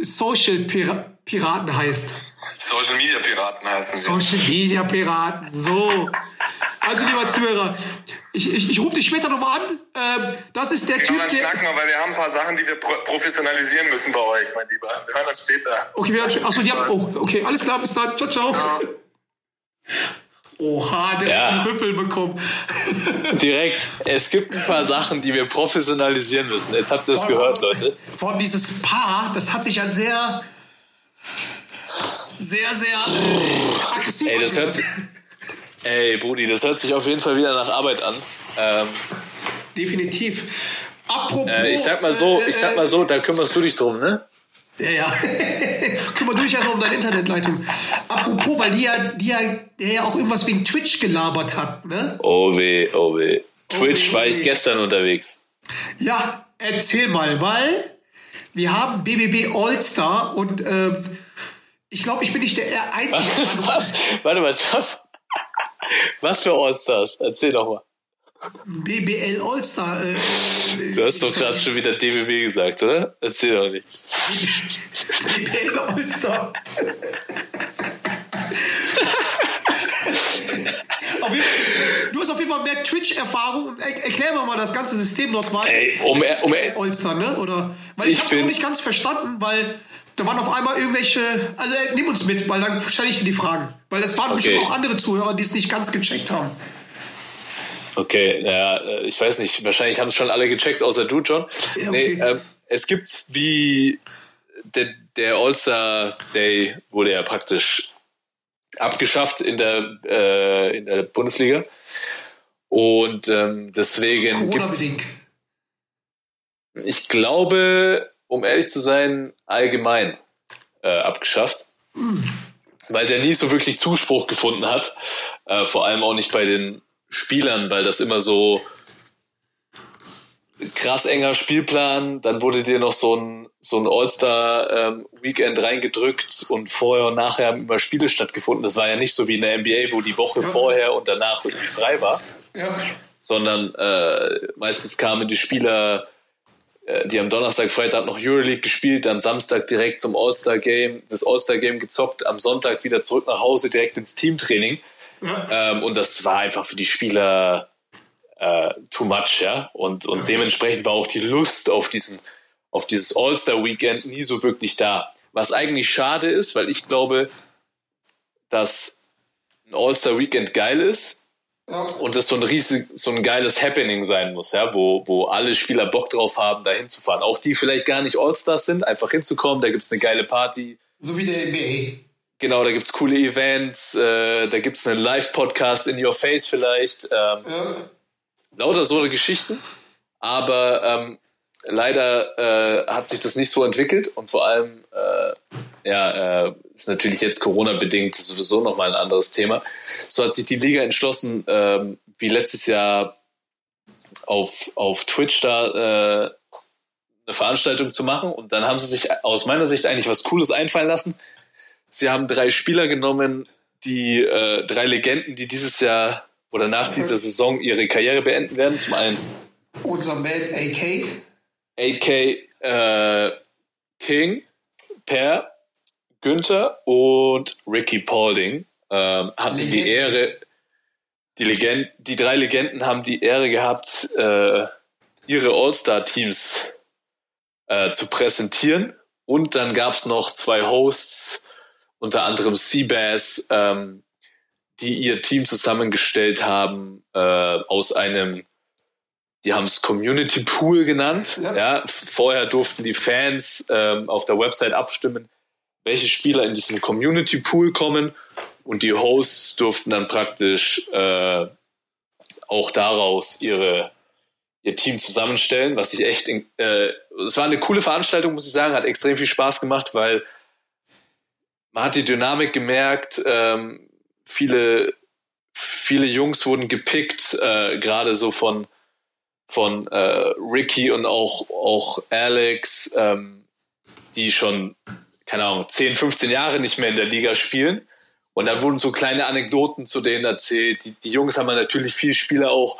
Social Pira Piraten heißt. Social Media Piraten heißen sie. Social Media Piraten, so. Also, lieber Zuhörer, ich, ich, ich rufe dich später nochmal an. Ähm, das ist der Ja, Typ, dann schnacken wir, weil wir haben ein paar Sachen, die wir pro professionalisieren müssen bei euch, mein Lieber. Wir hören uns später. Okay, wir haben, achso, die haben, oh, okay, alles klar, bis dann. Ciao, ciao. Ja. Oha, der Ja. hat einen Rüffel bekommen. Direkt. Es gibt ein paar Sachen, die wir professionalisieren müssen. Jetzt habt ihr es gehört, Leute. Vor allem dieses Paar, das hat sich an sehr, sehr, sehr äh, aggressiv Ey, das hört sich. Ey, Brudi, das hört sich auf jeden Fall wieder nach Arbeit an. Ähm, Definitiv. Apropos. äh, ich sag mal so, äh, ich sag mal so, da kümmerst du dich drum, ne? Ja, ja. kümmere du dich einfach um deine Internetleitung. Apropos, weil die ja, die ja, der ja auch irgendwas wegen Twitch gelabert hat, ne? Oh weh, oh weh. Twitch weh, war oh ich gestern unterwegs. Ja, erzähl mal, weil wir haben BBB All-Star und ähm, ich glaube, ich bin nicht der Einzige. Was? Warte mal, John. Was für Allstars? Erzähl doch mal. BBL All-Star. Äh, Du hast doch gerade schon wieder DBB gesagt, oder? Erzähl doch nichts. BBL All-Star. Du hast auf jeden Fall mehr Twitch-Erfahrung. Er, erklär mir mal das ganze System dort mal. Ey, um, um, All-Star, ne? Oder, weil ich, Ich hab's auch bin- nicht ganz verstanden, weil da waren auf einmal irgendwelche. Also äh, nimm uns mit, weil dann stelle ich dir die Fragen. Weil es waren Okay. bestimmt auch andere Zuhörer, die es nicht ganz gecheckt haben. Okay, naja, äh, ich weiß nicht, wahrscheinlich haben es schon alle gecheckt, außer du, John. Ja, Nee, okay. ähm, es gibt wie der, der All-Star Day wurde ja praktisch abgeschafft in der, äh, in der Bundesliga. Und ähm, deswegen Corona-bedingt. ich glaube, um ehrlich zu sein, allgemein äh, abgeschafft. Weil der nie so wirklich Zuspruch gefunden hat. Äh, vor allem auch nicht bei den Spielern, weil das immer so krass enger Spielplan. Dann wurde dir noch so ein, so ein All-Star-Weekend reingedrückt und vorher und nachher haben immer Spiele stattgefunden. Das war ja nicht so wie in der NBA, wo die Woche vorher und danach irgendwie frei war Ja. sondern äh, meistens kamen die Spieler, die am Donnerstag, Freitag noch Euroleague gespielt, dann Samstag direkt zum All-Star-Game, das All-Star-Game gezockt, am Sonntag wieder zurück nach Hause, direkt ins Teamtraining. Ähm, und das war einfach für die Spieler äh, too much, ja. Und, und dementsprechend war auch die Lust auf diesen, auf dieses All-Star-Weekend nie so wirklich da. Was eigentlich schade ist, weil ich glaube, dass ein All-Star-Weekend geil ist, und das so ein riesig, so ein geiles Happening sein muss, ja, wo, wo alle Spieler Bock drauf haben, da hinzufahren. Auch die vielleicht gar nicht All-Stars sind, einfach hinzukommen, da gibt's eine geile Party. So wie der NBA. Genau, da gibt's coole Events, äh, da gibt's einen Live-Podcast in your face vielleicht. Ähm, Ja. lauter so eine Geschichten. Aber ähm, leider äh, hat sich das nicht so entwickelt und vor allem äh, ja, äh, ist natürlich jetzt Corona-bedingt sowieso nochmal ein anderes Thema. So hat sich die Liga entschlossen, ähm, wie letztes Jahr auf, auf Twitch da äh, eine Veranstaltung zu machen und dann haben sie sich aus meiner Sicht eigentlich was Cooles einfallen lassen. Sie haben drei Spieler genommen, die äh, drei Legenden, die dieses Jahr oder nach dieser Saison ihre Karriere beenden werden. Zum einen Unser Man AK. AK äh, King, Per, Günther und Ricky Paulding ähm, hatten die Legenden. Ehre, die Legend, die drei Legenden haben die Ehre gehabt, äh, ihre All-Star-Teams äh, zu präsentieren. Und dann gab's noch zwei Hosts, unter anderem Seabass, ähm, die ihr Team zusammengestellt haben äh, aus einem die haben es Community Pool genannt. Ja. Ja. vorher durften die Fans ähm, auf der Website abstimmen, welche Spieler in diesem Community Pool kommen und die Hosts durften dann praktisch äh, auch daraus ihre ihr Team zusammenstellen, was ich echt, in- äh, es war eine coole Veranstaltung, muss ich sagen, hat extrem viel Spaß gemacht, weil man hat die Dynamik gemerkt, ähm, viele, viele Jungs wurden gepickt, äh, gerade so von von äh, Ricky und auch, auch Alex, ähm, die schon, keine Ahnung, 10, 15 Jahre nicht mehr in der Liga spielen. Und dann wurden so kleine Anekdoten zu denen erzählt. Die, die Jungs haben ja natürlich viele Spieler auch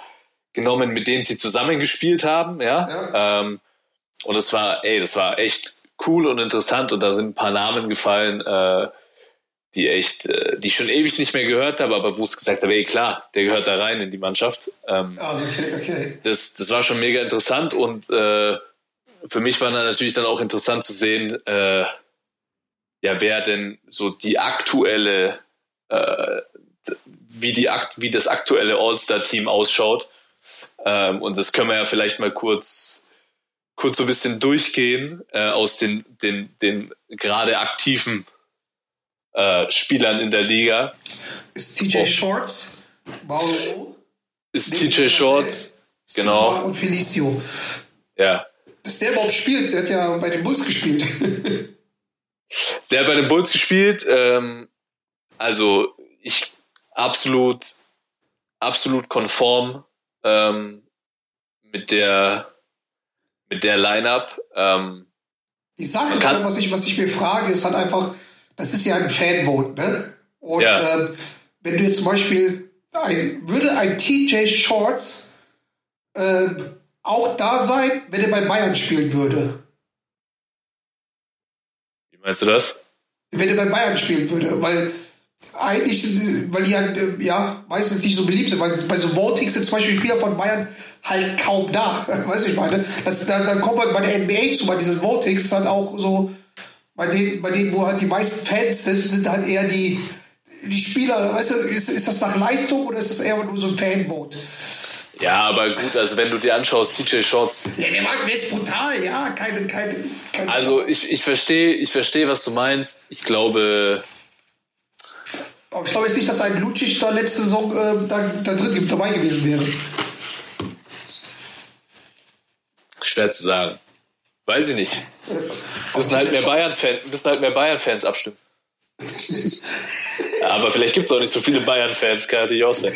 genommen, mit denen sie zusammengespielt haben, ja. Ähm, und es war, ey, das war echt cool und interessant und da sind ein paar Namen gefallen, äh, die echt, äh, die ich schon ewig nicht mehr gehört habe, aber wo es gesagt habe, ey, klar, der gehört da rein in die Mannschaft. Ähm, Also, okay, okay. das, das war schon mega interessant und äh, für mich war dann natürlich dann auch interessant zu sehen, äh, ja, wer denn so die aktuelle, äh, wie, die, wie das aktuelle All-Star-Team ausschaut. Ähm, und das können wir ja vielleicht mal kurz, kurz so ein bisschen durchgehen äh, aus den, den, den gerade aktiven äh, Spielern in der Liga. Ist TJ Oh. Shorts, Mauro, Ist TJ Shorts, genau. Simon und Felicio. ja. Dass der überhaupt spielt, der hat ja bei den Bulls gespielt. Der hat bei den Bulls gespielt. Ähm, also ich absolut, absolut konform ähm, mit der mit der Lineup. Ähm, Die Sache ist, was ich, was ich mir frage, ist halt einfach, das ist ja ein Fanvote, ne? Und Ja. ähm, wenn du jetzt zum Beispiel, ein, würde ein TJ Shorts ähm, auch da sein, wenn er bei Bayern spielen würde? wie meinst du das? Wenn er bei Bayern spielen würde, weil eigentlich, äh, weil die halt, äh, ja, meistens nicht so beliebt sind, weil bei so Votings sind zum Beispiel Spieler von Bayern halt kaum da. Weißt du, ich meine? Das, da, dann kommt man bei der NBA zu, bei diesen Votings halt auch so, bei denen, bei denen, wo halt die meisten Fans sind, sind halt eher die, die Spieler, weißt du, ist, ist das nach Leistung oder ist das eher nur so ein Fanvote? Ja, aber gut, also wenn du dir anschaust, TJ Shorts, Ja, der Mann, der ist brutal, ja, keine, keine, keine also ich, ich verstehe, ich verstehe, was du meinst. Ich glaube, aber ich glaube jetzt nicht, dass ein Lucic da letzte Saison äh, da, da drin dabei gewesen wäre. schwer zu sagen. Weiß ich nicht. Müssen halt mehr Bayern-Fans, müssen halt mehr Bayern-Fans abstimmen. Ja, aber vielleicht gibt es auch nicht so viele Bayern-Fans, kann natürlich auch sein.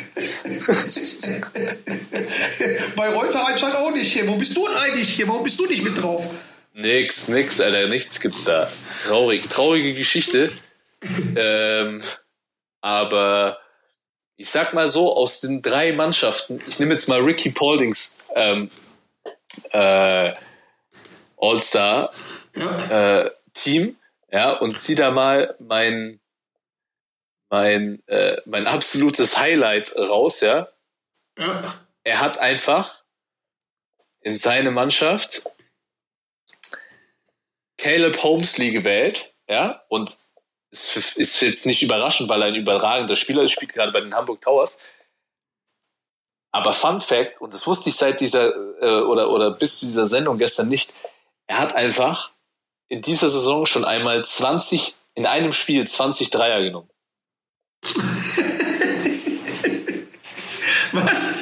Bei Reuter anscheinend auch nicht hier. Wo bist du denn eigentlich hier? Warum bist du nicht mit drauf? Nix, nix, Alter, nichts gibt's da. Traurig, traurige Geschichte. ähm, aber ich sag mal so, aus den drei Mannschaften, ich nehme jetzt mal Ricky Pauldings ähm, äh, All-Star Ja. äh, Team, ja, und zieh da mal mein mein äh, mein absolutes Highlight raus, ja. ja. Er hat einfach in seine Mannschaft Caleb Holmesley gewählt, ja, und es ist jetzt nicht überraschend, weil er ein überragender Spieler ist, spielt gerade bei den Hamburg Towers. Aber Fun Fact, und das wusste ich seit dieser äh, oder, oder bis zu dieser Sendung gestern nicht, er hat einfach in dieser Saison schon einmal 20, in einem Spiel 20 Dreier genommen. Was?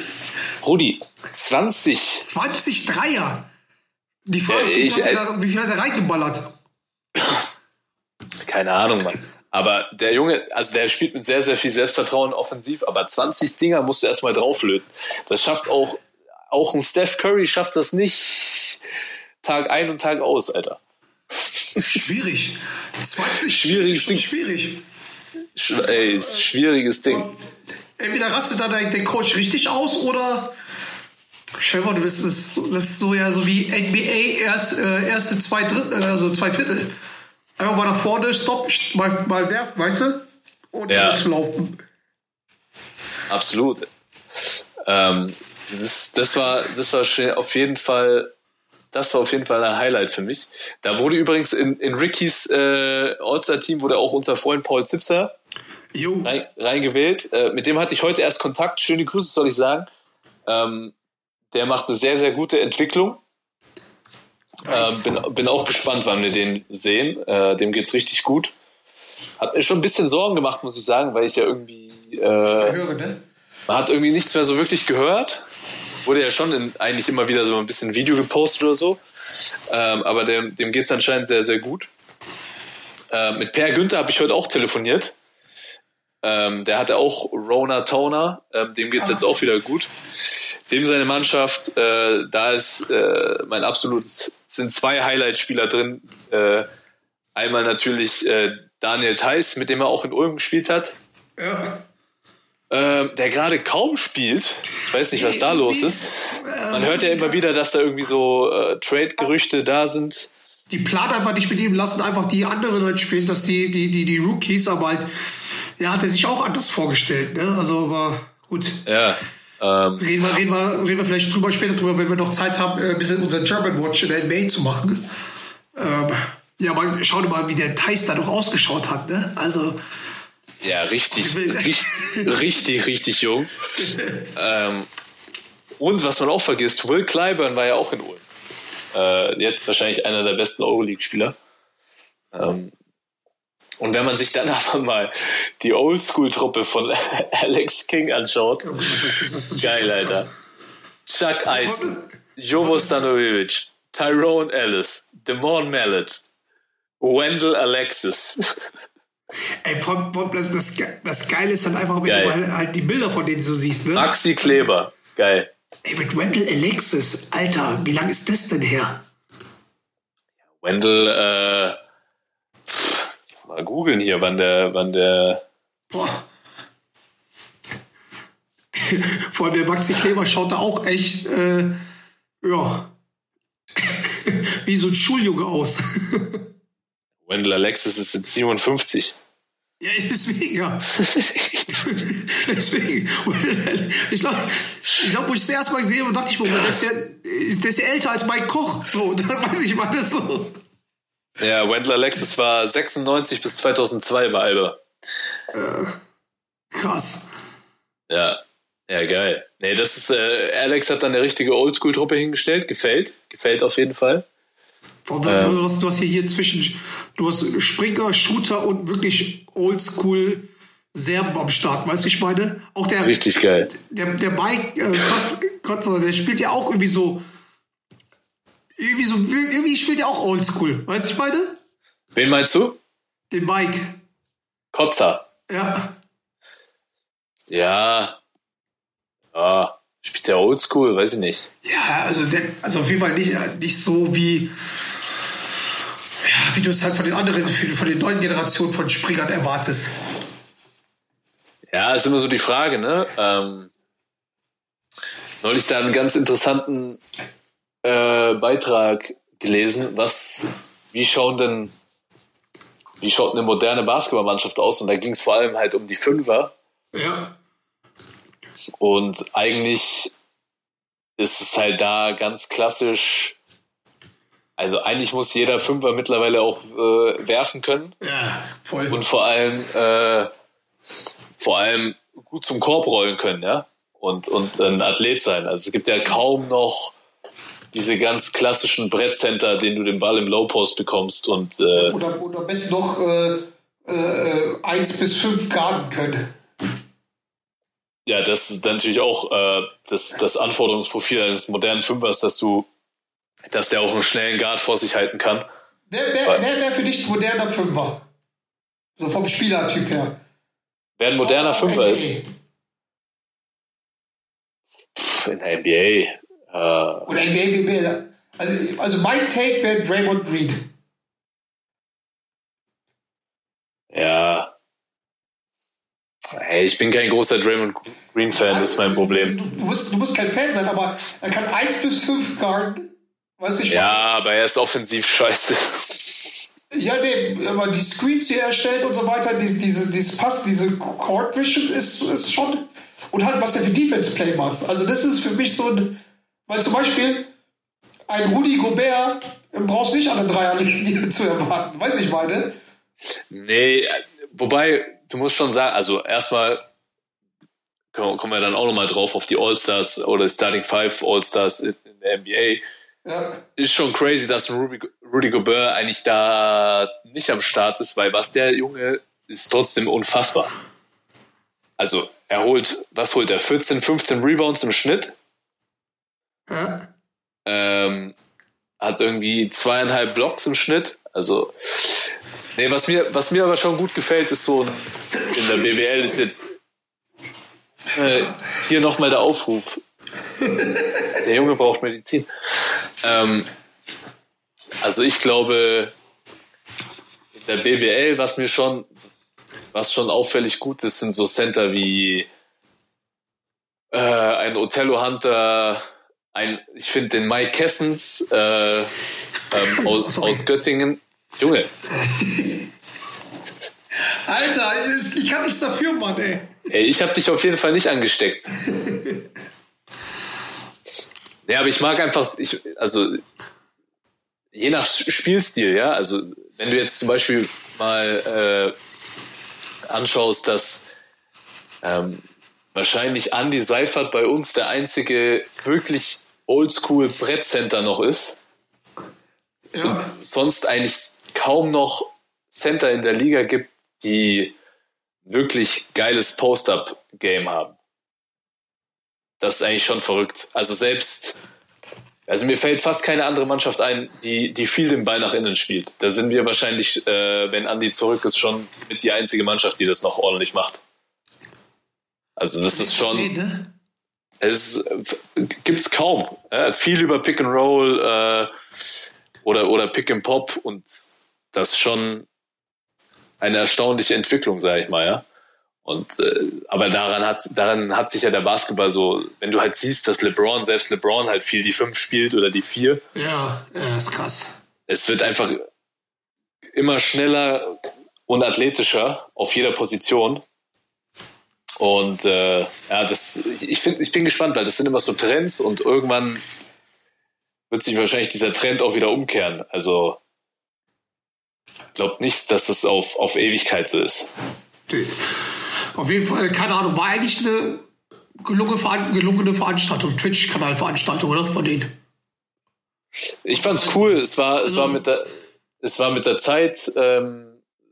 Rudi, 20. 20 Dreier. Die Frage Ja, ist, wie ich- viel, hat er da, wie viel hat er reingeballert? Keine Ahnung, Mann. Aber der Junge, also der spielt mit sehr, sehr viel Selbstvertrauen offensiv, aber 20 Dinger musst du erstmal drauflöten. Das schafft auch, auch ein Steph Curry schafft das nicht Tag ein und Tag aus, Alter. Schwierig. 20 Schwieriges Ding. Schwierig. Sch ey, ist schwieriges Ding. Entweder rastet da der, Coach richtig aus oder. Stell du bist das, das ist so ja so wie NBA erst, äh, erste zwei Drittel, also zwei Viertel. Einfach mal nach vorne, stopp, mal, mal werfen, weißt du? Und Ja. laufen. Absolut. Ähm, das, ist, das war, das war auf jeden Fall, das war auf jeden Fall ein Highlight für mich. Da wurde übrigens in, in Rickys äh, All-Star-Team wurde auch unser Freund Paul Zipser rein, reingewählt. Äh, mit dem hatte ich heute erst Kontakt. Schöne Grüße, soll ich sagen. Ähm, der macht eine sehr, sehr gute Entwicklung. Ähm, bin, bin auch gespannt, wann wir den sehen. Äh, dem geht's richtig gut. Hat mir schon ein bisschen Sorgen gemacht, muss ich sagen, weil ich ja irgendwie äh, Höre, ne? man hat irgendwie nichts mehr so wirklich gehört. Wurde ja schon in, eigentlich immer wieder so ein bisschen Video gepostet oder so. Ähm, aber dem, dem geht es anscheinend sehr, sehr gut. Ähm, mit Per Günther habe ich heute auch telefoniert. Ähm, der hatte auch Rona Toner. Ähm, dem geht es jetzt auch wieder gut. Dem seine Mannschaft, äh, da ist äh, mein absolutes, sind zwei Highlight-Spieler drin. Äh, einmal natürlich äh, Daniel Theiss, mit dem er auch in Ulm gespielt hat Ja. Ähm, der gerade kaum spielt. Ich weiß nicht, was da los ist. Man hört ja immer wieder, dass da irgendwie so äh, Trade-Gerüchte da sind. Die planen einfach nicht mit ihm, lassen einfach die anderen Leute spielen, dass die, die, die, die Rookies, aber halt, ja, hat er sich auch anders vorgestellt, ne? Also, aber gut. Ja. Ähm, Reden wir, reden, wir, reden wir vielleicht drüber später drüber, wenn wir noch Zeit haben, äh, ein bisschen unseren German Watch in der NBA zu machen. Ähm, ja, aber schau dir mal, wie der Thais da doch ausgeschaut hat, ne? Also, ja, richtig, richtig, richtig, richtig jung. Ähm, und was man auch vergisst, Will Clyburn war ja auch in Ulm. Äh, jetzt wahrscheinlich einer der besten Euroleague-Spieler. Ähm, und wenn man sich dann aber mal die Oldschool-Truppe von Alex King anschaut, Geil, Alter. Chuck Eisen, Jovo Stanojevic, Tyrone Ellis, Demorne Mallet, Wendell Alexis. Ey, vor- vor- das, das, das Geile ist dann einfach, wenn Geil. du halt, halt die Bilder von denen so siehst, ne? Maxi Kleber. Geil. Ey, mit Wendell Alexis, Alter, wie lang ist das denn her? Wendell, äh, pff, mal googeln hier, wann der, wann der, Boah. Vor allem der Maxi Kleber schaut da auch echt, äh, ja, wie so ein Schuljunge aus. Wendell Alexis ist jetzt 57. Ja, deswegen, ja. deswegen. Ich glaube, ich glaub, wo ich das erste Mal gesehen habe, dachte ich mir, der ist ja, der ist ja älter als Mike Koch. So, dann weiß ich, war das so. Ja, Wendell Alexis war 96 bis 2002 bei Alba. Krass. Ja, ja, geil. Nee, das ist, äh, Alex hat dann eine richtige Oldschool-Truppe hingestellt. Gefällt. Gefällt auf jeden Fall. Boah, du, hast, du hast hier, hier zwischen, du hast Springer, Shooter und wirklich Oldschool Serben am Start, weißt du, ich meine? Auch der, Richtig geil. der, der Mike äh, Kost- Kotzer, der spielt ja auch irgendwie so, irgendwie so, irgendwie spielt er auch Oldschool, weißt du, ich meine? Wen meinst du? Den Mike, Kotzer. ja. Ja. Ja. Spielt der Oldschool? Weiß ich nicht. Ja, also, der, also auf jeden Fall nicht, nicht so wie, ja, wie du es halt von den anderen, von den neuen Generationen von Springern erwartest. Ja, ist immer so die Frage, ne? Ähm, neulich da einen ganz interessanten äh, Beitrag gelesen, was, wie schauen denn, wie schaut eine moderne Basketballmannschaft aus? Und da ging es vor allem halt um die Fünfer. Ja. Und eigentlich ist es halt da ganz klassisch. Also eigentlich muss jeder Fünfer mittlerweile auch äh, werfen können Ja, voll. und vor allem äh, vor allem gut zum Korb rollen können, ja. Und, und ein Athlet sein. Also es gibt ja kaum noch diese ganz klassischen Brettcenter, den du den Ball im Low Post bekommst und äh, Oder, oder am besten noch äh, äh, 1 bis 5 Garden können. ja, das ist natürlich auch äh, das, das Anforderungsprofil eines modernen Fünfers, dass du, dass der auch einen schnellen Guard vor sich halten kann. Wer, wer, wer wäre für dich ein moderner Fünfer? So vom Spielertyp her. Wer ein moderner Fünfer NBA. ist, pff, in der NBA, äh, Oder NBA, BBL. Also, also mein Take wäre Draymond Green. ja. Hey, ich bin kein großer Draymond Green Fan, das ist mein Problem. Du, musst, du musst kein Fan sein, aber er kann 1 bis 5 Garden. Weißt du, ich Ja, aber er ist offensiv scheiße. Ja, nee, aber die Screens, die er erstellt und so weiter, diese, diese, dieses Pass, diese Court Vision ist, ist schon. Und halt, was er für Defense Play macht. Also, das ist für mich so ein. Weil zum Beispiel, ein Rudi Gobert brauchst du nicht an der Dreierlinie zu erwarten. Weißt du, ich meine? Nee, wobei, du musst schon sagen, also erstmal kommen kommen wir dann auch nochmal drauf auf die All-Stars oder Starting Five All-Stars in, in der NBA. Ja. Ist schon crazy, dass Rudy, Rudy Gobert eigentlich da nicht am Start ist, weil was der Junge ist trotzdem unfassbar. Also, er holt, was holt er? 14, 15 Rebounds im Schnitt. ja. Ähm, hat irgendwie zweieinhalb Blocks im Schnitt. Also, nee, was mir, was mir aber schon gut gefällt, ist so in der BBL ist jetzt äh, hier nochmal der Aufruf. Der Junge braucht Medizin. Ähm, also ich glaube, in der BBL, was mir schon, was schon auffällig gut ist, sind so Center wie äh, ein Othello Hunter, ein, ich finde den Mike Kessens äh, ähm, aus, aus Göttingen. Junge, Alter, ich kann nichts dafür, Mann, ey. ey, ich habe dich auf jeden Fall nicht angesteckt. Ja, aber ich mag einfach, ich, also je nach Spielstil, ja, also wenn du jetzt zum Beispiel mal äh, anschaust, dass ähm, wahrscheinlich Andy Seifert bei uns der einzige wirklich oldschool Brettcenter noch ist, Ja. sonst eigentlich kaum noch Center in der Liga gibt, die wirklich geiles Post-Up-Game haben. Das ist eigentlich schon verrückt. Also selbst Also mir fällt fast keine andere Mannschaft ein, die, die viel den Ball nach innen spielt. Da sind wir wahrscheinlich, äh, wenn Andi zurück ist, schon mit die einzige Mannschaft, die das noch ordentlich macht. Also das ist schon. Ne? Es gibt es kaum. Ja, viel über Pick and Roll äh, oder, oder Pick and Pop und das ist schon eine erstaunliche Entwicklung, sage ich mal, ja. Und äh, aber daran hat daran hat sich ja der Basketball so, wenn du halt siehst, dass LeBron, selbst LeBron halt viel die fünf spielt oder die vier, Ja, ja, ist krass. es wird einfach immer schneller und athletischer auf jeder Position. Und äh, ja, das, ich, find, ich bin gespannt, weil das sind immer so Trends und irgendwann wird sich wahrscheinlich dieser Trend auch wieder umkehren. Also ich glaube nicht, dass es auf, auf Ewigkeit so ist. Nee. Auf jeden Fall, keine Ahnung, war eigentlich eine gelungene, Veran- gelungene Veranstaltung, Twitch-Kanal-Veranstaltung, oder? Von denen. Ich fand's cool. Es war, es war mit der, es war mit der Zeit, ähm,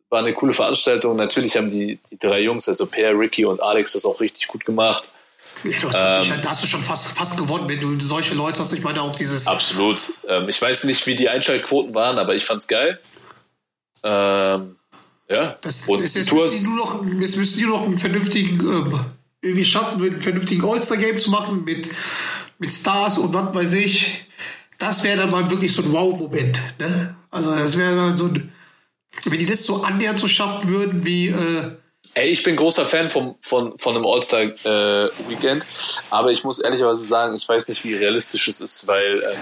war eine coole Veranstaltung. Natürlich haben die, die drei Jungs, also Per, Ricky und Alex, das auch richtig gut gemacht. Ja, du hast Ähm. natürlich, da hast du schon fast, fast gewonnen, wenn du solche Leute hast. Ich meine auch dieses. Absolut. Ähm, ich weiß nicht, wie die Einschaltquoten waren, aber ich fand's geil. Ähm, ja. Das, und ist, die jetzt Tours, müssen die nur noch, jetzt müssen die noch einen vernünftigen, ähm, irgendwie schaffen, mit einem vernünftigen All-Star-Game zu machen, mit, mit Stars und was weiß ich. Das wäre dann mal wirklich so ein Wow-Moment. Ne? Also, das wäre dann so ein, wenn die das so annähernd so schaffen würden, wie, äh, ey, ich bin großer Fan vom, von, von einem All-Star-Weekend, aber ich muss ehrlicherweise sagen, ich weiß nicht, wie realistisch es ist, weil ähm,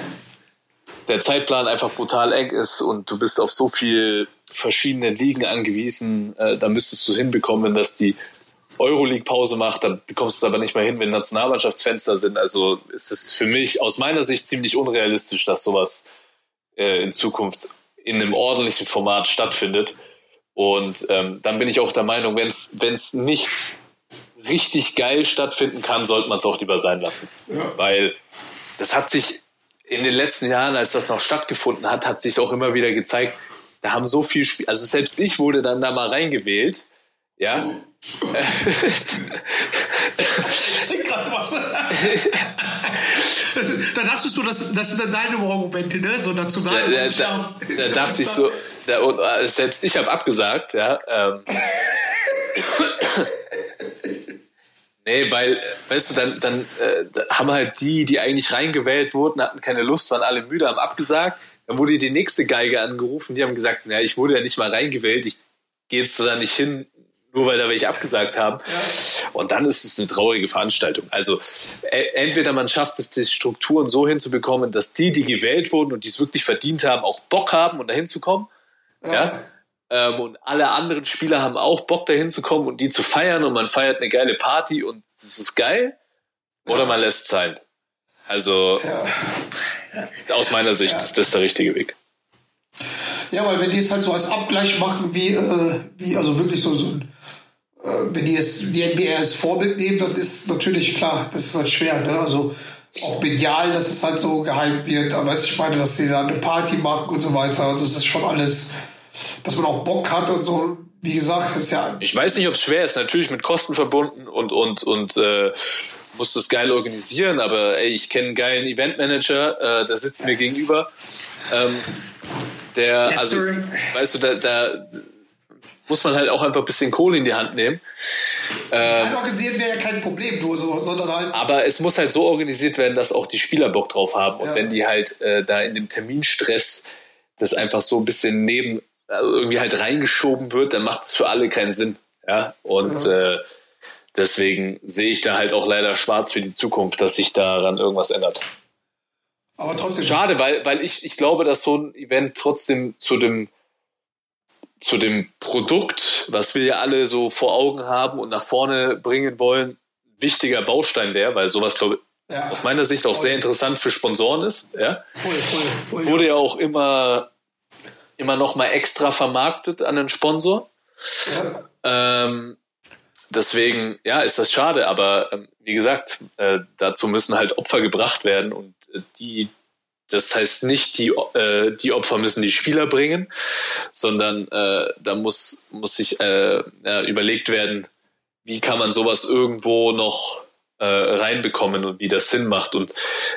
der Zeitplan einfach brutal eng ist und du bist auf so viel verschiedene Ligen angewiesen. Äh, da müsstest du hinbekommen, dass die Euroleague Pause macht, da bekommst du es aber nicht mehr hin, wenn Nationalmannschaftsfenster sind. Also ist es für mich aus meiner Sicht ziemlich unrealistisch, dass sowas äh, in Zukunft in einem ordentlichen Format stattfindet. Und ähm, dann bin ich auch der Meinung, wenn es nicht richtig geil stattfinden kann, sollte man es auch lieber sein lassen. Weil das hat sich in den letzten Jahren, als das noch stattgefunden hat, hat sich auch immer wieder gezeigt, da haben so viel Spiel, also selbst ich wurde dann da mal reingewählt, ja. Was. dann dachtest du, das, das sind dann deine Wow-Momente, ne? So dazu Da, da, da, da dachte ich so, da, und, äh, selbst ich habe abgesagt, ja. Ähm, nee, weil, weißt du, dann, dann äh, da haben halt die, die eigentlich reingewählt wurden, hatten keine Lust, waren alle müde, haben abgesagt. Dann wurde die nächste Geige angerufen, die haben gesagt, ja, ich wurde ja nicht mal reingewählt, ich gehe jetzt da nicht hin, nur weil da welche abgesagt haben. Und dann ist es eine traurige Veranstaltung. Also äh, entweder man schafft es, die Strukturen so hinzubekommen, dass die, die gewählt wurden und die es wirklich verdient haben, auch Bock haben, um da hinzukommen. Ja. Ähm, und alle anderen Spieler haben auch Bock, da hinzukommen und die zu feiern und man feiert eine geile Party und das ist geil. Oder man lässt es sein. Also aus meiner Sicht ist das der richtige Weg. Ja, weil wenn die es halt so als Abgleich machen, wie, äh, wie also wirklich so, so äh, wenn die es die NBA als Vorbild nehmen, dann ist natürlich klar, das ist halt schwer, ne? Also auch medial, dass es halt so geheim wird, aber ich meine, dass sie da eine Party machen und so weiter, das ist schon alles, dass man auch Bock hat und so, wie gesagt, ist ja Ich weiß nicht, ob es schwer ist, natürlich mit Kosten verbunden und, und, und äh, muss das geil organisieren, aber ey, ich kenne einen geilen Eventmanager, äh, der sitzt mir gegenüber. Ähm, der, Yes, also, sir. weißt du, da, da muss man halt auch einfach ein bisschen Kohle in die Hand nehmen. organisiert wäre ja kein Problem, so, sondern halt Aber es muss halt so organisiert werden, dass auch die Spieler Bock drauf haben. Und Ja. wenn die halt äh, da in dem Terminstress das einfach so ein bisschen neben also irgendwie halt reingeschoben wird, dann macht es für alle keinen Sinn. Ja. Und Äh, deswegen sehe ich da halt auch leider schwarz für die Zukunft, dass sich daran irgendwas ändert. aber trotzdem. Schade, weil, weil ich, ich glaube, dass so ein Event trotzdem zu dem, zu dem Produkt, was wir ja alle so vor Augen haben und nach vorne bringen wollen, wichtiger Baustein wäre, weil sowas, glaube ich, Ja. aus meiner Sicht auch sehr interessant für Sponsoren ist. Ja? Voll, voll, voll, Wurde ja auch immer, immer noch mal extra vermarktet an den Sponsor. Ähm, deswegen, ja, ist das schade, aber ähm, wie gesagt, äh, dazu müssen halt Opfer gebracht werden und äh, die, das heißt nicht, die, äh, die Opfer müssen die Spieler bringen, sondern äh, da muss, muss sich äh, ja, überlegt werden, wie kann man sowas irgendwo noch äh, reinbekommen und wie das Sinn macht. Und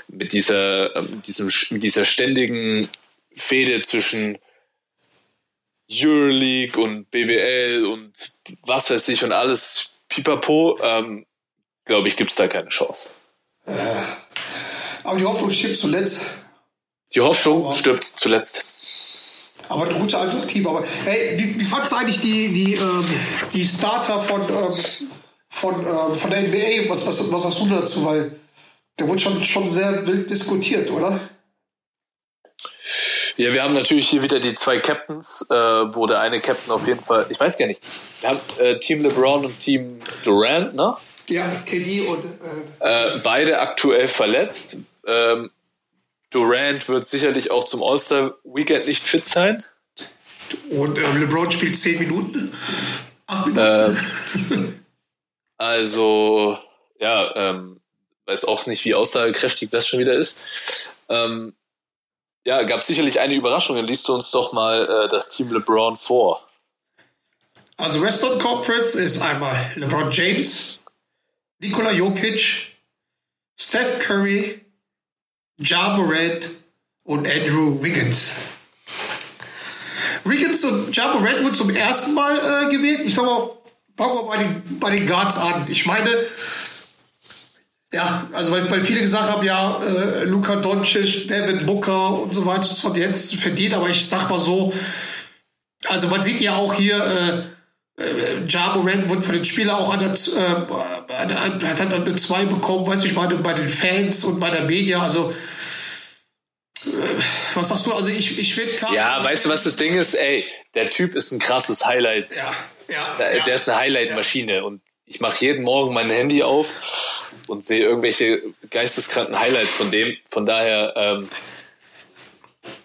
mit dieser, ähm, diesem, mit dieser ständigen Fehde zwischen Euroleague und BBL und was weiß ich und alles pipapo, ähm, glaube ich, gibt es da keine Chance. Aber die Hoffnung stirbt zuletzt. Die Hoffnung stirbt zuletzt. Aber eine gute Alternative. Aber hey, wie, wie fandst du eigentlich die, die, ähm, die Starter von, ähm, von, ähm, von der NBA? Was, was, was sagst du dazu? Weil der wurde schon, schon sehr wild diskutiert, oder? Ja, wir haben natürlich hier wieder die zwei Captains, äh, wo der eine Captain auf jeden Fall, ich weiß gar nicht, wir haben äh, Team LeBron und Team Durant, ne? Ja, KD und äh, Äh, beide aktuell verletzt. Ähm, Durant wird sicherlich auch zum All-Star-Weekend nicht fit sein. Und ähm, LeBron spielt 10 Minuten. 8 Minuten. Ähm, also, ja, ähm, weiß auch nicht, wie aussagekräftig das schon wieder ist. Ähm, ja, gab sicherlich eine Überraschung. Dann liest du uns doch mal äh, das Team LeBron vor. Also Western Conference ist einmal LeBron James, Nikola Jokic, Steph Curry, Ja Morant und Andrew Wiggins. Wiggins und Ja Morant wurden zum ersten Mal äh, gewählt. Ich sag mal, fangen wir bei den, bei den Guards an. Ich meine, ja, also weil, weil viele gesagt haben, ja, äh, Luka Doncic, Devin Booker und so weiter, das hat jetzt verdient, aber ich sag mal so, also man sieht ja auch hier, äh, äh, Ja Morant wurde von den Spielern auch an der, äh, an der, hat hat eine 2 bekommen, weiß ich meine, bei den Fans und bei der Media, also äh, was sagst du? Also ich, ich finde klar. Ja, weißt du, was das Ding ist? Ey, der Typ ist ein krasses Highlight. Ja, ja, Der, ja. der ist eine Highlight-Maschine und ich mache jeden Morgen mein Handy auf und sehe irgendwelche geisteskranken Highlights von dem. Von daher ähm,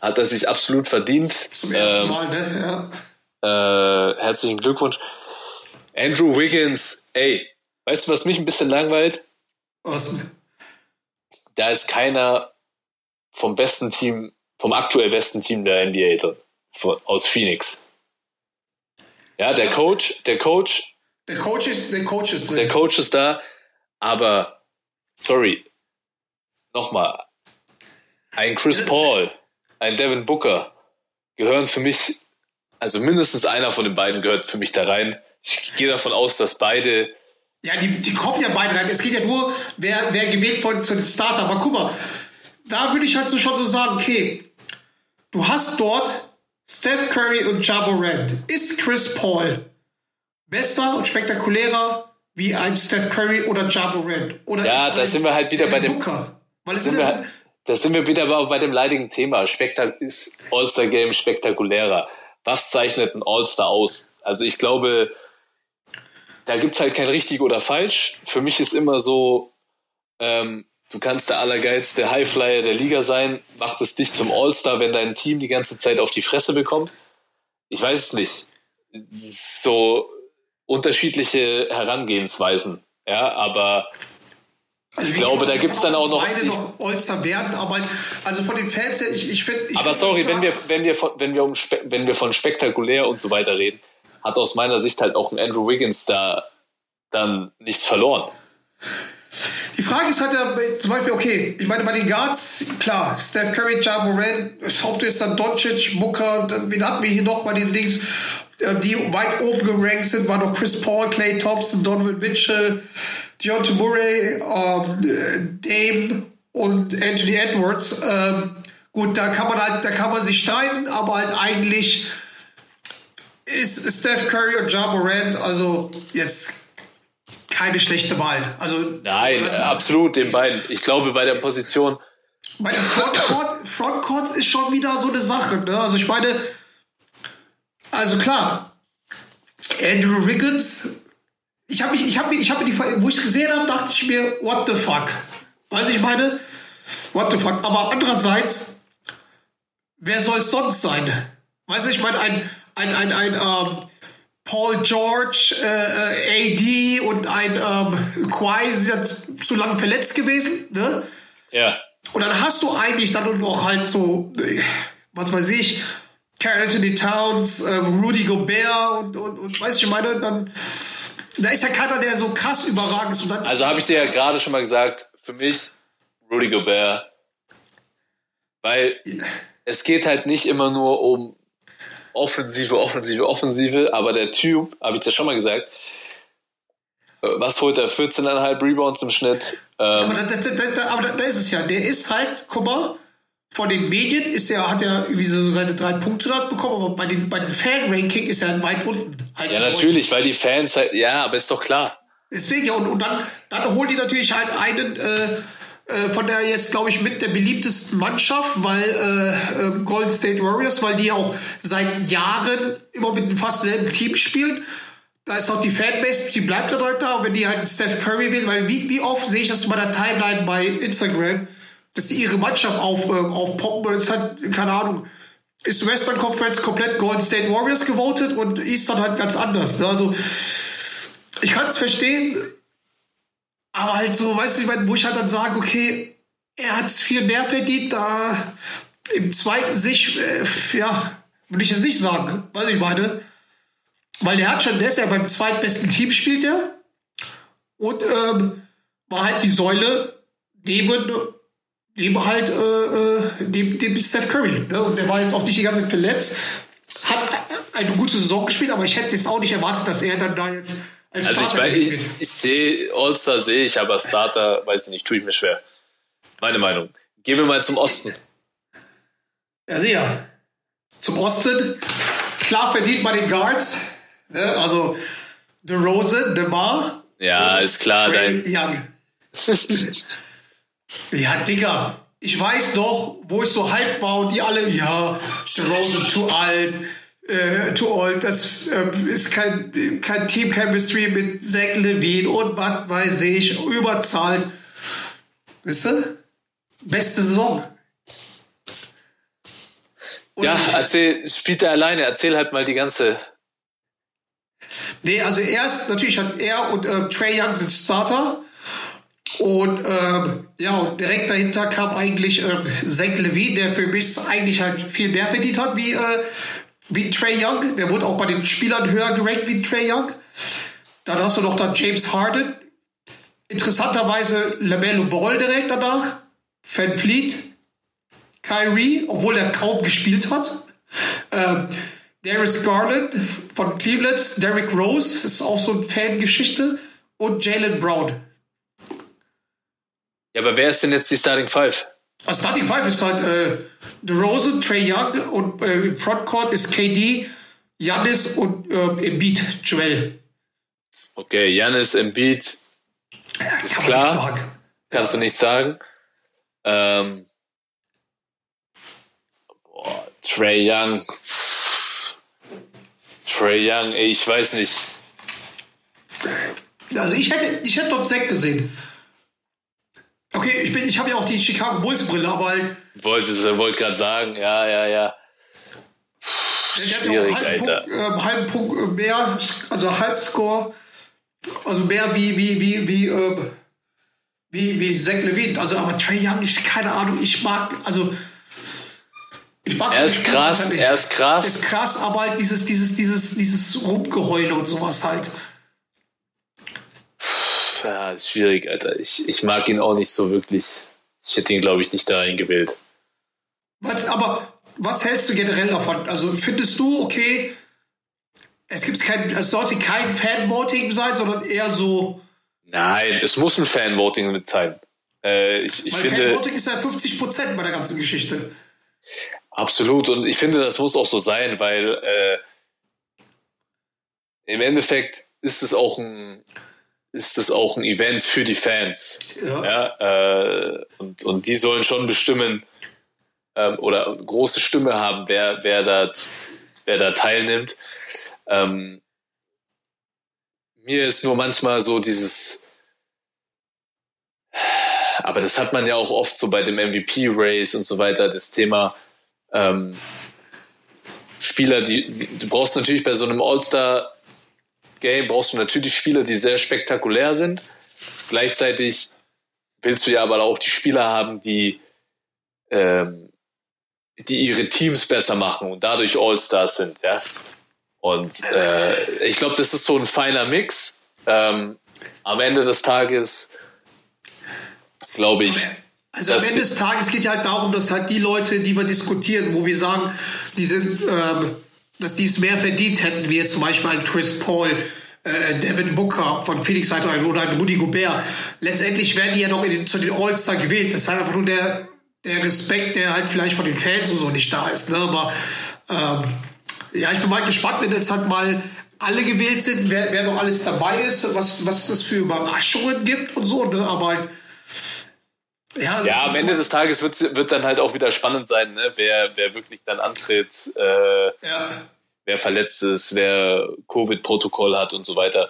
hat er sich absolut verdient. Zum ersten Ähm, Mal, ne? Ja. äh, herzlichen Glückwunsch. Andrew Wiggins, ey, weißt du, was mich ein bisschen langweilt? Was, Da ist keiner vom besten Team, vom aktuell besten Team der NBA drin, aus Phoenix. Ja, der Coach, der Coach der Coach ist, der Coach ist drin. der Coach ist da, aber sorry, nochmal, ein Chris Paul, ein Devin Booker gehören für mich, also mindestens einer von den beiden gehört für mich da rein. Ich gehe davon aus, dass beide, Ja, die, die kommen ja beide rein. Es geht ja nur, wer, wer gewählt wird zu den Starter. Aber guck mal, da würde ich halt so schon so sagen, okay, du hast dort Steph Curry und Ja Morant. Ist Chris Paul besser und spektakulärer wie ein Steph Curry oder Ja Morant? Oder Ja, da sind wir halt wieder bei dem- Booker? Weil es sind wir, da sind wir wieder bei, bei dem leidigen Thema. Spektak ist All-Star-Game spektakulärer? Was zeichnet ein All-Star aus? Also ich glaube, da gibt's halt kein richtig oder falsch. Für mich ist immer so, ähm, du kannst der allergeilste Highflyer der Liga sein, macht es dich zum All-Star, wenn dein Team die ganze Zeit auf die Fresse bekommt. Ich weiß es nicht. So unterschiedliche Herangehensweisen. Ja, aber also ich glaube, da gibt's dann auch noch- Beide noch All-Star werden, aber also von den Fans her, ich, ich finde. Aber sorry, wenn wir, wenn wir, von, wenn wir, um, wenn wir von spektakulär und so weiter reden, hat aus meiner Sicht halt auch ein Andrew Wiggins da dann nichts verloren. Die Frage ist halt ja, zum Beispiel, okay, ich meine, bei den Guards, klar, Steph Curry, Ja Morant, Hauptsache ist dann Doncic, Booker, dann, wen hatten wir hier noch bei den äh, die weit oben gerankt sind, waren noch Chris Paul, Clay Thompson, Donovan Mitchell, Deontay Murray, ähm, äh, Dame und Anthony Edwards. Ähm, gut, da kann man halt, da kann man sich streiten, aber halt eigentlich ist Steph Curry und Ja Morant, also jetzt keine schlechte Wahl. Also Nein, äh, absolut, den beiden. Ich glaube, bei der Position, Bei den Frontcourt, Frontcourts ist schon wieder so eine Sache. Ne? Also ich meine, also klar, Andrew Wiggins, ich habe mich, ich habe ich habe die, wo ich es gesehen habe, dachte ich mir, what the fuck? Weiß ich meine, what the fuck? Aber andererseits, wer soll es sonst sein? Weißt du, ich meine, ein, ein, ein, ein ähm, Paul George, äh, äh, AD und ein ähm, Kawhi sind ja zu lange verletzt gewesen, ne? ja, Und dann hast du eigentlich dann noch halt so, äh, was weiß ich, Carl Anthony Towns, ähm, Rudy Gobert und, und, und weiß ich meine, dann da ist ja keiner, der so krass überragend ist. Also habe ich dir ja gerade schon mal gesagt, für mich Rudy Gobert. Weil es geht halt nicht immer nur um Offensive, Offensive, Offensive, aber der Typ, habe ich dir schon mal gesagt, äh, was holt er? 14,5 Rebounds im Schnitt. Ähm, aber, da, da, da, aber da ist es ja. Der ist halt, guck mal, von den Medien ist er, hat er irgendwie so seine drei Punkte dort bekommen, aber bei den, bei den Fan-Ranking ist er weit unten. Halt ja, natürlich, weil die Fans halt, ja, aber ist doch klar. Deswegen, ja, und, und dann, dann holen die natürlich halt einen äh, äh, von der jetzt, glaube ich, mit der beliebtesten Mannschaft, weil äh, äh, Golden State Warriors, weil die auch seit Jahren immer mit fast selben Team spielen. Da ist auch die Fanbase, die bleibt da direkt da, und wenn die halt Steph Curry will, weil wie, wie oft sehe ich das bei der Timeline bei Instagram, dass die ihre Mannschaft auf, äh, aufpoppen und es hat, keine Ahnung, ist Western Conference komplett Golden State Warriors gewotet und Eastern halt ganz anders. Ne? Also ich kann es verstehen, aber halt so, weißt du, ich meine, wo ich halt dann sage, okay, er hat viel mehr verdient, da im zweiten sich, äh, ja, würde ich es nicht sagen, was ich meine. Weil der hat schon, der ist ja beim zweitbesten Team spielt er und ähm, war halt die Säule neben, neben halt, äh, äh, neben, neben Steph Curry. Ne? Und der war jetzt auch nicht die ganze Zeit verletzt. Hat eine gute Saison gespielt, aber ich hätte jetzt auch nicht erwartet, dass er dann da jetzt als Also ich, Starter ich, geht. ich sehe, All-Star sehe ich, aber Starter, weiß ich nicht, tue ich mir schwer. Meine Meinung. Gehen wir mal zum Osten. Ja, sicher. Zum Osten. Klar verdient man den Guards. Ne? Also, The Rose, The Bar. Ja, ist klar. Dein, Young. Ja, Digga. Ich weiß noch, wo ich so hype war und die alle, ja, Rose zu alt, äh, too old, das äh, ist kein, kein Team Chemistry mit Zach Levine und was weiß ich, überzahlt. Wisst ihr? Beste Saison. Und ja, erzähl, spielt er alleine, erzähl halt mal die ganze. Nee, also erst, natürlich hat er und äh, Trey Young sind Starter. Und ähm, ja, direkt dahinter kam eigentlich ähm, Zach Levine, der für mich eigentlich halt viel mehr verdient hat wie, äh, wie Trey Young. Der wurde auch bei den Spielern höher gerankt wie Trey Young. Dann hast du noch dann James Harden. Interessanterweise LaMelo Ball direkt danach. Van Fleet. Kyrie, obwohl er kaum gespielt hat. Ähm, Darius Garland von Cleveland. Derrick Rose ist auch so eine Fangeschichte. Und Jalen Brown. Ja, aber wer ist denn jetzt die Starting Five? Also Starting Five ist halt äh, DeRozan, Trey Young und äh, im Frontcourt ist KD, Giannis und äh, Embiid, Joel. Okay, Janis Embiid, Ja, Ist klar. kannst du nicht sagen. Ähm, boah, Trey Young. Trey Young, ey, ich weiß nicht. Also ich hätte, ich hätte dort Zack gesehen. Okay, ich, bin, ich habe ja auch die Chicago Bulls Brille, aber halt, Wollte wollte gerade sagen, ja, ja, ja. der hat ja auch Schwierig, halben Alter. Punkt, äh, halben Punkt äh, mehr, also Halbscore, also mehr wie, wie, wie, wie, äh, wie, wie Zach Levine. Also, aber Trey Young, ich, keine Ahnung, ich mag, also, ich mag Er ist krass, er ist krass. ist krass, aber halt dieses, dieses, dieses, dieses Rumgeheule und sowas halt. Ja, ist schwierig, Alter. Ich, ich mag ihn auch nicht so wirklich. Ich hätte ihn, glaube ich, nicht dahin gewählt. Was, aber was hältst du generell davon? Also findest du, okay, es gibt kein, es sollte kein Fanvoting sein, sondern eher so, Nein, es muss ein Fanvoting mit sein. Äh, ich ich finde, Fanvoting ist ja 50 Prozent bei der ganzen Geschichte. absolut. Und ich finde, das muss auch so sein, weil äh, im Endeffekt ist es auch ein, ist es auch ein Event für die Fans. Ja. Ja, äh, und, und die sollen schon bestimmen ähm, oder große Stimme haben, wer, wer, da, wer da teilnimmt. Ähm, mir ist nur manchmal so dieses, aber das hat man ja auch oft so bei dem MVP-Race und so weiter, das Thema ähm, Spieler, die, du brauchst natürlich bei so einem All-Star-Game, brauchst du natürlich Spieler, die sehr spektakulär sind. Gleichzeitig willst du ja aber auch die Spieler haben, die, ähm, die ihre Teams besser machen und dadurch All-Stars sind, ja. Und äh, ich glaube, das ist so ein feiner Mix. ähm, am Ende des Tages glaube ich, Also am Ende des Tages geht ja halt darum, dass halt die Leute, die wir diskutieren, wo wir sagen, die sind, ähm, dass die es mehr verdient hätten, wie jetzt zum Beispiel ein Chris Paul, äh, Devin Booker von Phoenix Seite oder ein Rudy Gobert. Letztendlich werden die ja noch den, zu den All-Star gewählt. Das ist halt einfach nur der, der Respekt, der halt vielleicht von den Fans und so nicht da ist. Ne? Aber ähm, ja, ich bin mal gespannt, wenn jetzt halt mal alle gewählt sind, wer, wer noch alles dabei ist, was, was es für Überraschungen gibt und so. Ne? Aber halt, ja, ja, am Ende des Tages wird, wird dann halt auch wieder spannend sein, ne? wer, wer wirklich dann antritt, äh, ja. Wer verletzt ist, wer Covid-Protokoll hat und so weiter.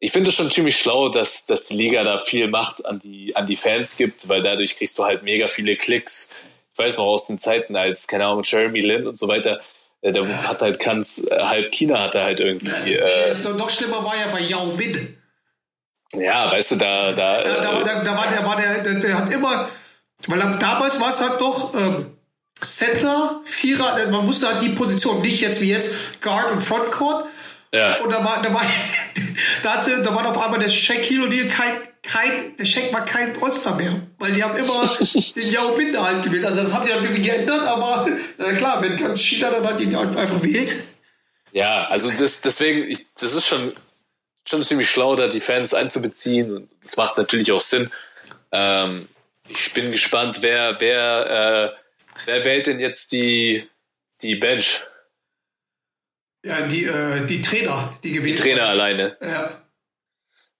Ich finde es schon ziemlich schlau, dass, dass die Liga da viel Macht an die, an die Fans gibt, weil dadurch kriegst du halt mega viele Klicks. Ich weiß noch aus den Zeiten, als, keine Ahnung, Jeremy Lin und so weiter, äh, der hat halt ganz, äh, halb China hat er halt irgendwie, äh, noch schlimmer war ja bei Yao Min. ja, weißt du, da, da, Da, da, da, war der, war der, der, der hat immer, weil damals war es halt noch ähm, Center, Vierer, äh, man wusste halt die Position, nicht jetzt wie jetzt Guard und Frontcourt. ja. Und da war, da war, da hatte, da war auf einmal der Shaquille O'Neal kein, kein, der Shaq war kein All-Star mehr. Weil die haben immer den Yao Min da halt gewählt. Also das haben die dann irgendwie geändert, aber na klar, wenn ganz China dann halt ihn einfach wählt. Ja, also das, deswegen, ich, das ist schon, schon ziemlich schlau, da die Fans einzubeziehen und das macht natürlich auch Sinn. Ähm, ich bin gespannt, wer, wer, äh, wer wählt denn jetzt die, die Bench, Ja, die, äh, die Trainer, die die gewählt Trainer alleine? wurden. Ja.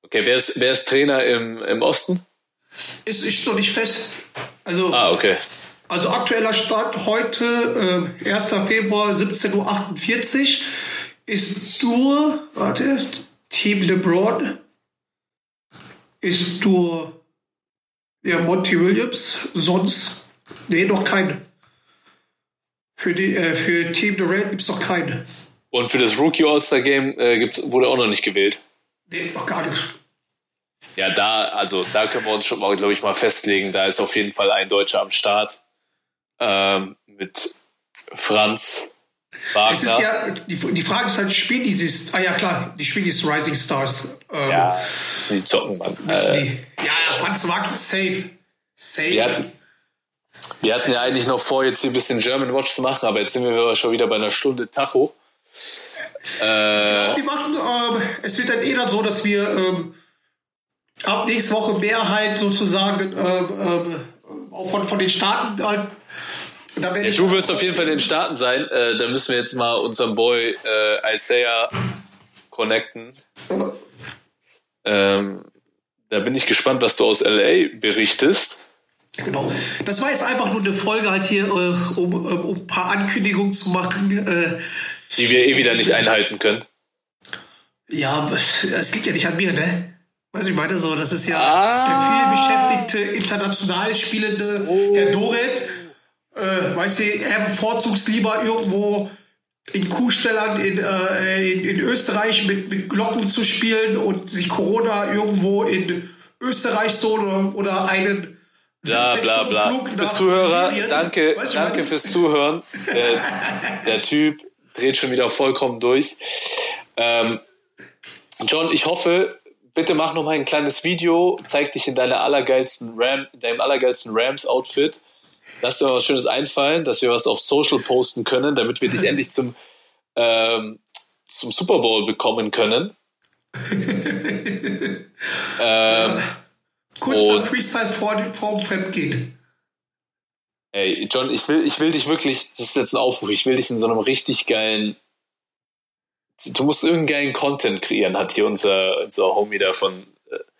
Okay, wer ist, wer ist Trainer im, im Osten? Ist, ist noch nicht fest. Also, Ah, okay. also aktueller Stand heute, äh, 1. Februar 17.48 Uhr, ist nur, warte, Team LeBron, ist nur ja, Monty Williams, sonst, nee, noch keine. Für, die, äh, für Team Durant gibt es noch keine. Und für das Rookie All-Star Game äh, wurde auch noch nicht gewählt. Nee, noch gar nicht. Ja, da, also da können wir uns schon mal, glaube ich, mal festlegen. Da ist auf jeden Fall ein Deutscher am Start. Ähm, mit Franz Es ist Wagner. ja, die, die Frage ist halt, spielen die dieses, ah ja klar, die spielen dieses Rising Stars. Ähm, Ja, müssen die zocken, Mann. Äh, ja, Franz Wagner, safe. Safe. hatten, wir hatten ja eigentlich noch vor, jetzt hier ein bisschen German Watch zu machen, aber jetzt sind wir schon wieder bei einer Stunde Tacho. Äh, Wir machen, ähm, es wird dann eh dann so, dass wir ähm, ab nächste Woche mehr halt sozusagen ähm, ähm, auch von, von den Staaten halt. Ich du wirst auf jeden Fall in den Staaten sein. Äh, da müssen wir jetzt mal unseren Boy äh, Isaiah connecten. Ähm, da bin ich gespannt, was du aus LA berichtest. Genau. Das war jetzt einfach nur eine Folge halt hier, äh, um, um, um ein paar Ankündigungen zu machen. Äh, die wir eh wieder nicht einhalten können. ja, es liegt ja nicht an mir, ne? Weißt du, ich meine so, das ist ja Ah. der viel beschäftigte, international spielende Herr Doret. Äh, weißt du, er bevorzugt lieber irgendwo in Kuhstellern in, äh, in, in Österreich mit, mit Glocken zu spielen und sich Corona irgendwo in Österreich so oder, oder einen Bla bla bla. Flug Zuhörer, danke, Weißt du, danke fürs Zuhören. Der, der Typ dreht schon wieder vollkommen durch. Ähm, John, ich hoffe, bitte mach noch mal ein kleines Video, zeig dich in deiner allergeilsten Ram, in deinem allergeilsten Rams-Outfit. Lass dir mal was Schönes einfallen, dass wir was auf Social posten können, damit wir dich endlich zum, ähm, zum Super Bowl bekommen können. ähm, Kurzer Und- Freestyle vor, dem- vor dem Fremdgehen. Ey, John, ich will, ich will dich wirklich, das ist jetzt ein Aufruf, ich will dich in so einem richtig geilen, du musst irgendeinen geilen Content kreieren, hat hier unser, unser Homie davon.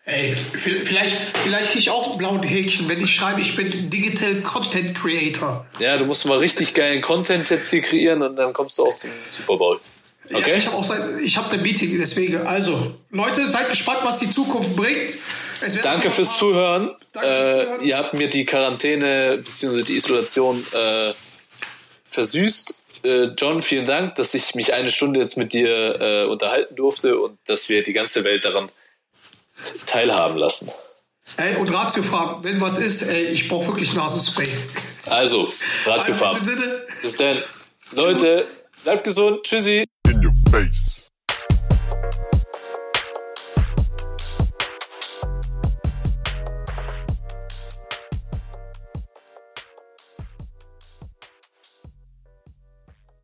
Ey, v- vielleicht, vielleicht kriege ich auch einen blauen Häkchen, wenn ich schreibe, ich bin Digital Content Creator. Ja, du musst mal richtig geilen Content jetzt hier kreieren und dann kommst du auch zum Super Bowl. Ja, Okay? ich habe auch sein, ich habe sein Meeting, deswegen. Also, Leute, seid gespannt, was die Zukunft bringt. Danke fürs paar- Zuhören. Danke fürs Äh, Zuhören. ihr habt mir die Quarantäne bzw. die Isolation äh, versüßt. Äh, John, vielen Dank, dass ich mich eine Stunde jetzt mit dir äh, unterhalten durfte und dass wir die ganze Welt daran teilhaben lassen. Ey, und Ratiofarben, wenn was ist, ey, ich brauche wirklich Nasenspray. Also, Also, diesem Sinne, Bis dann. Leute, bleibt gesund. Tschüssi. face.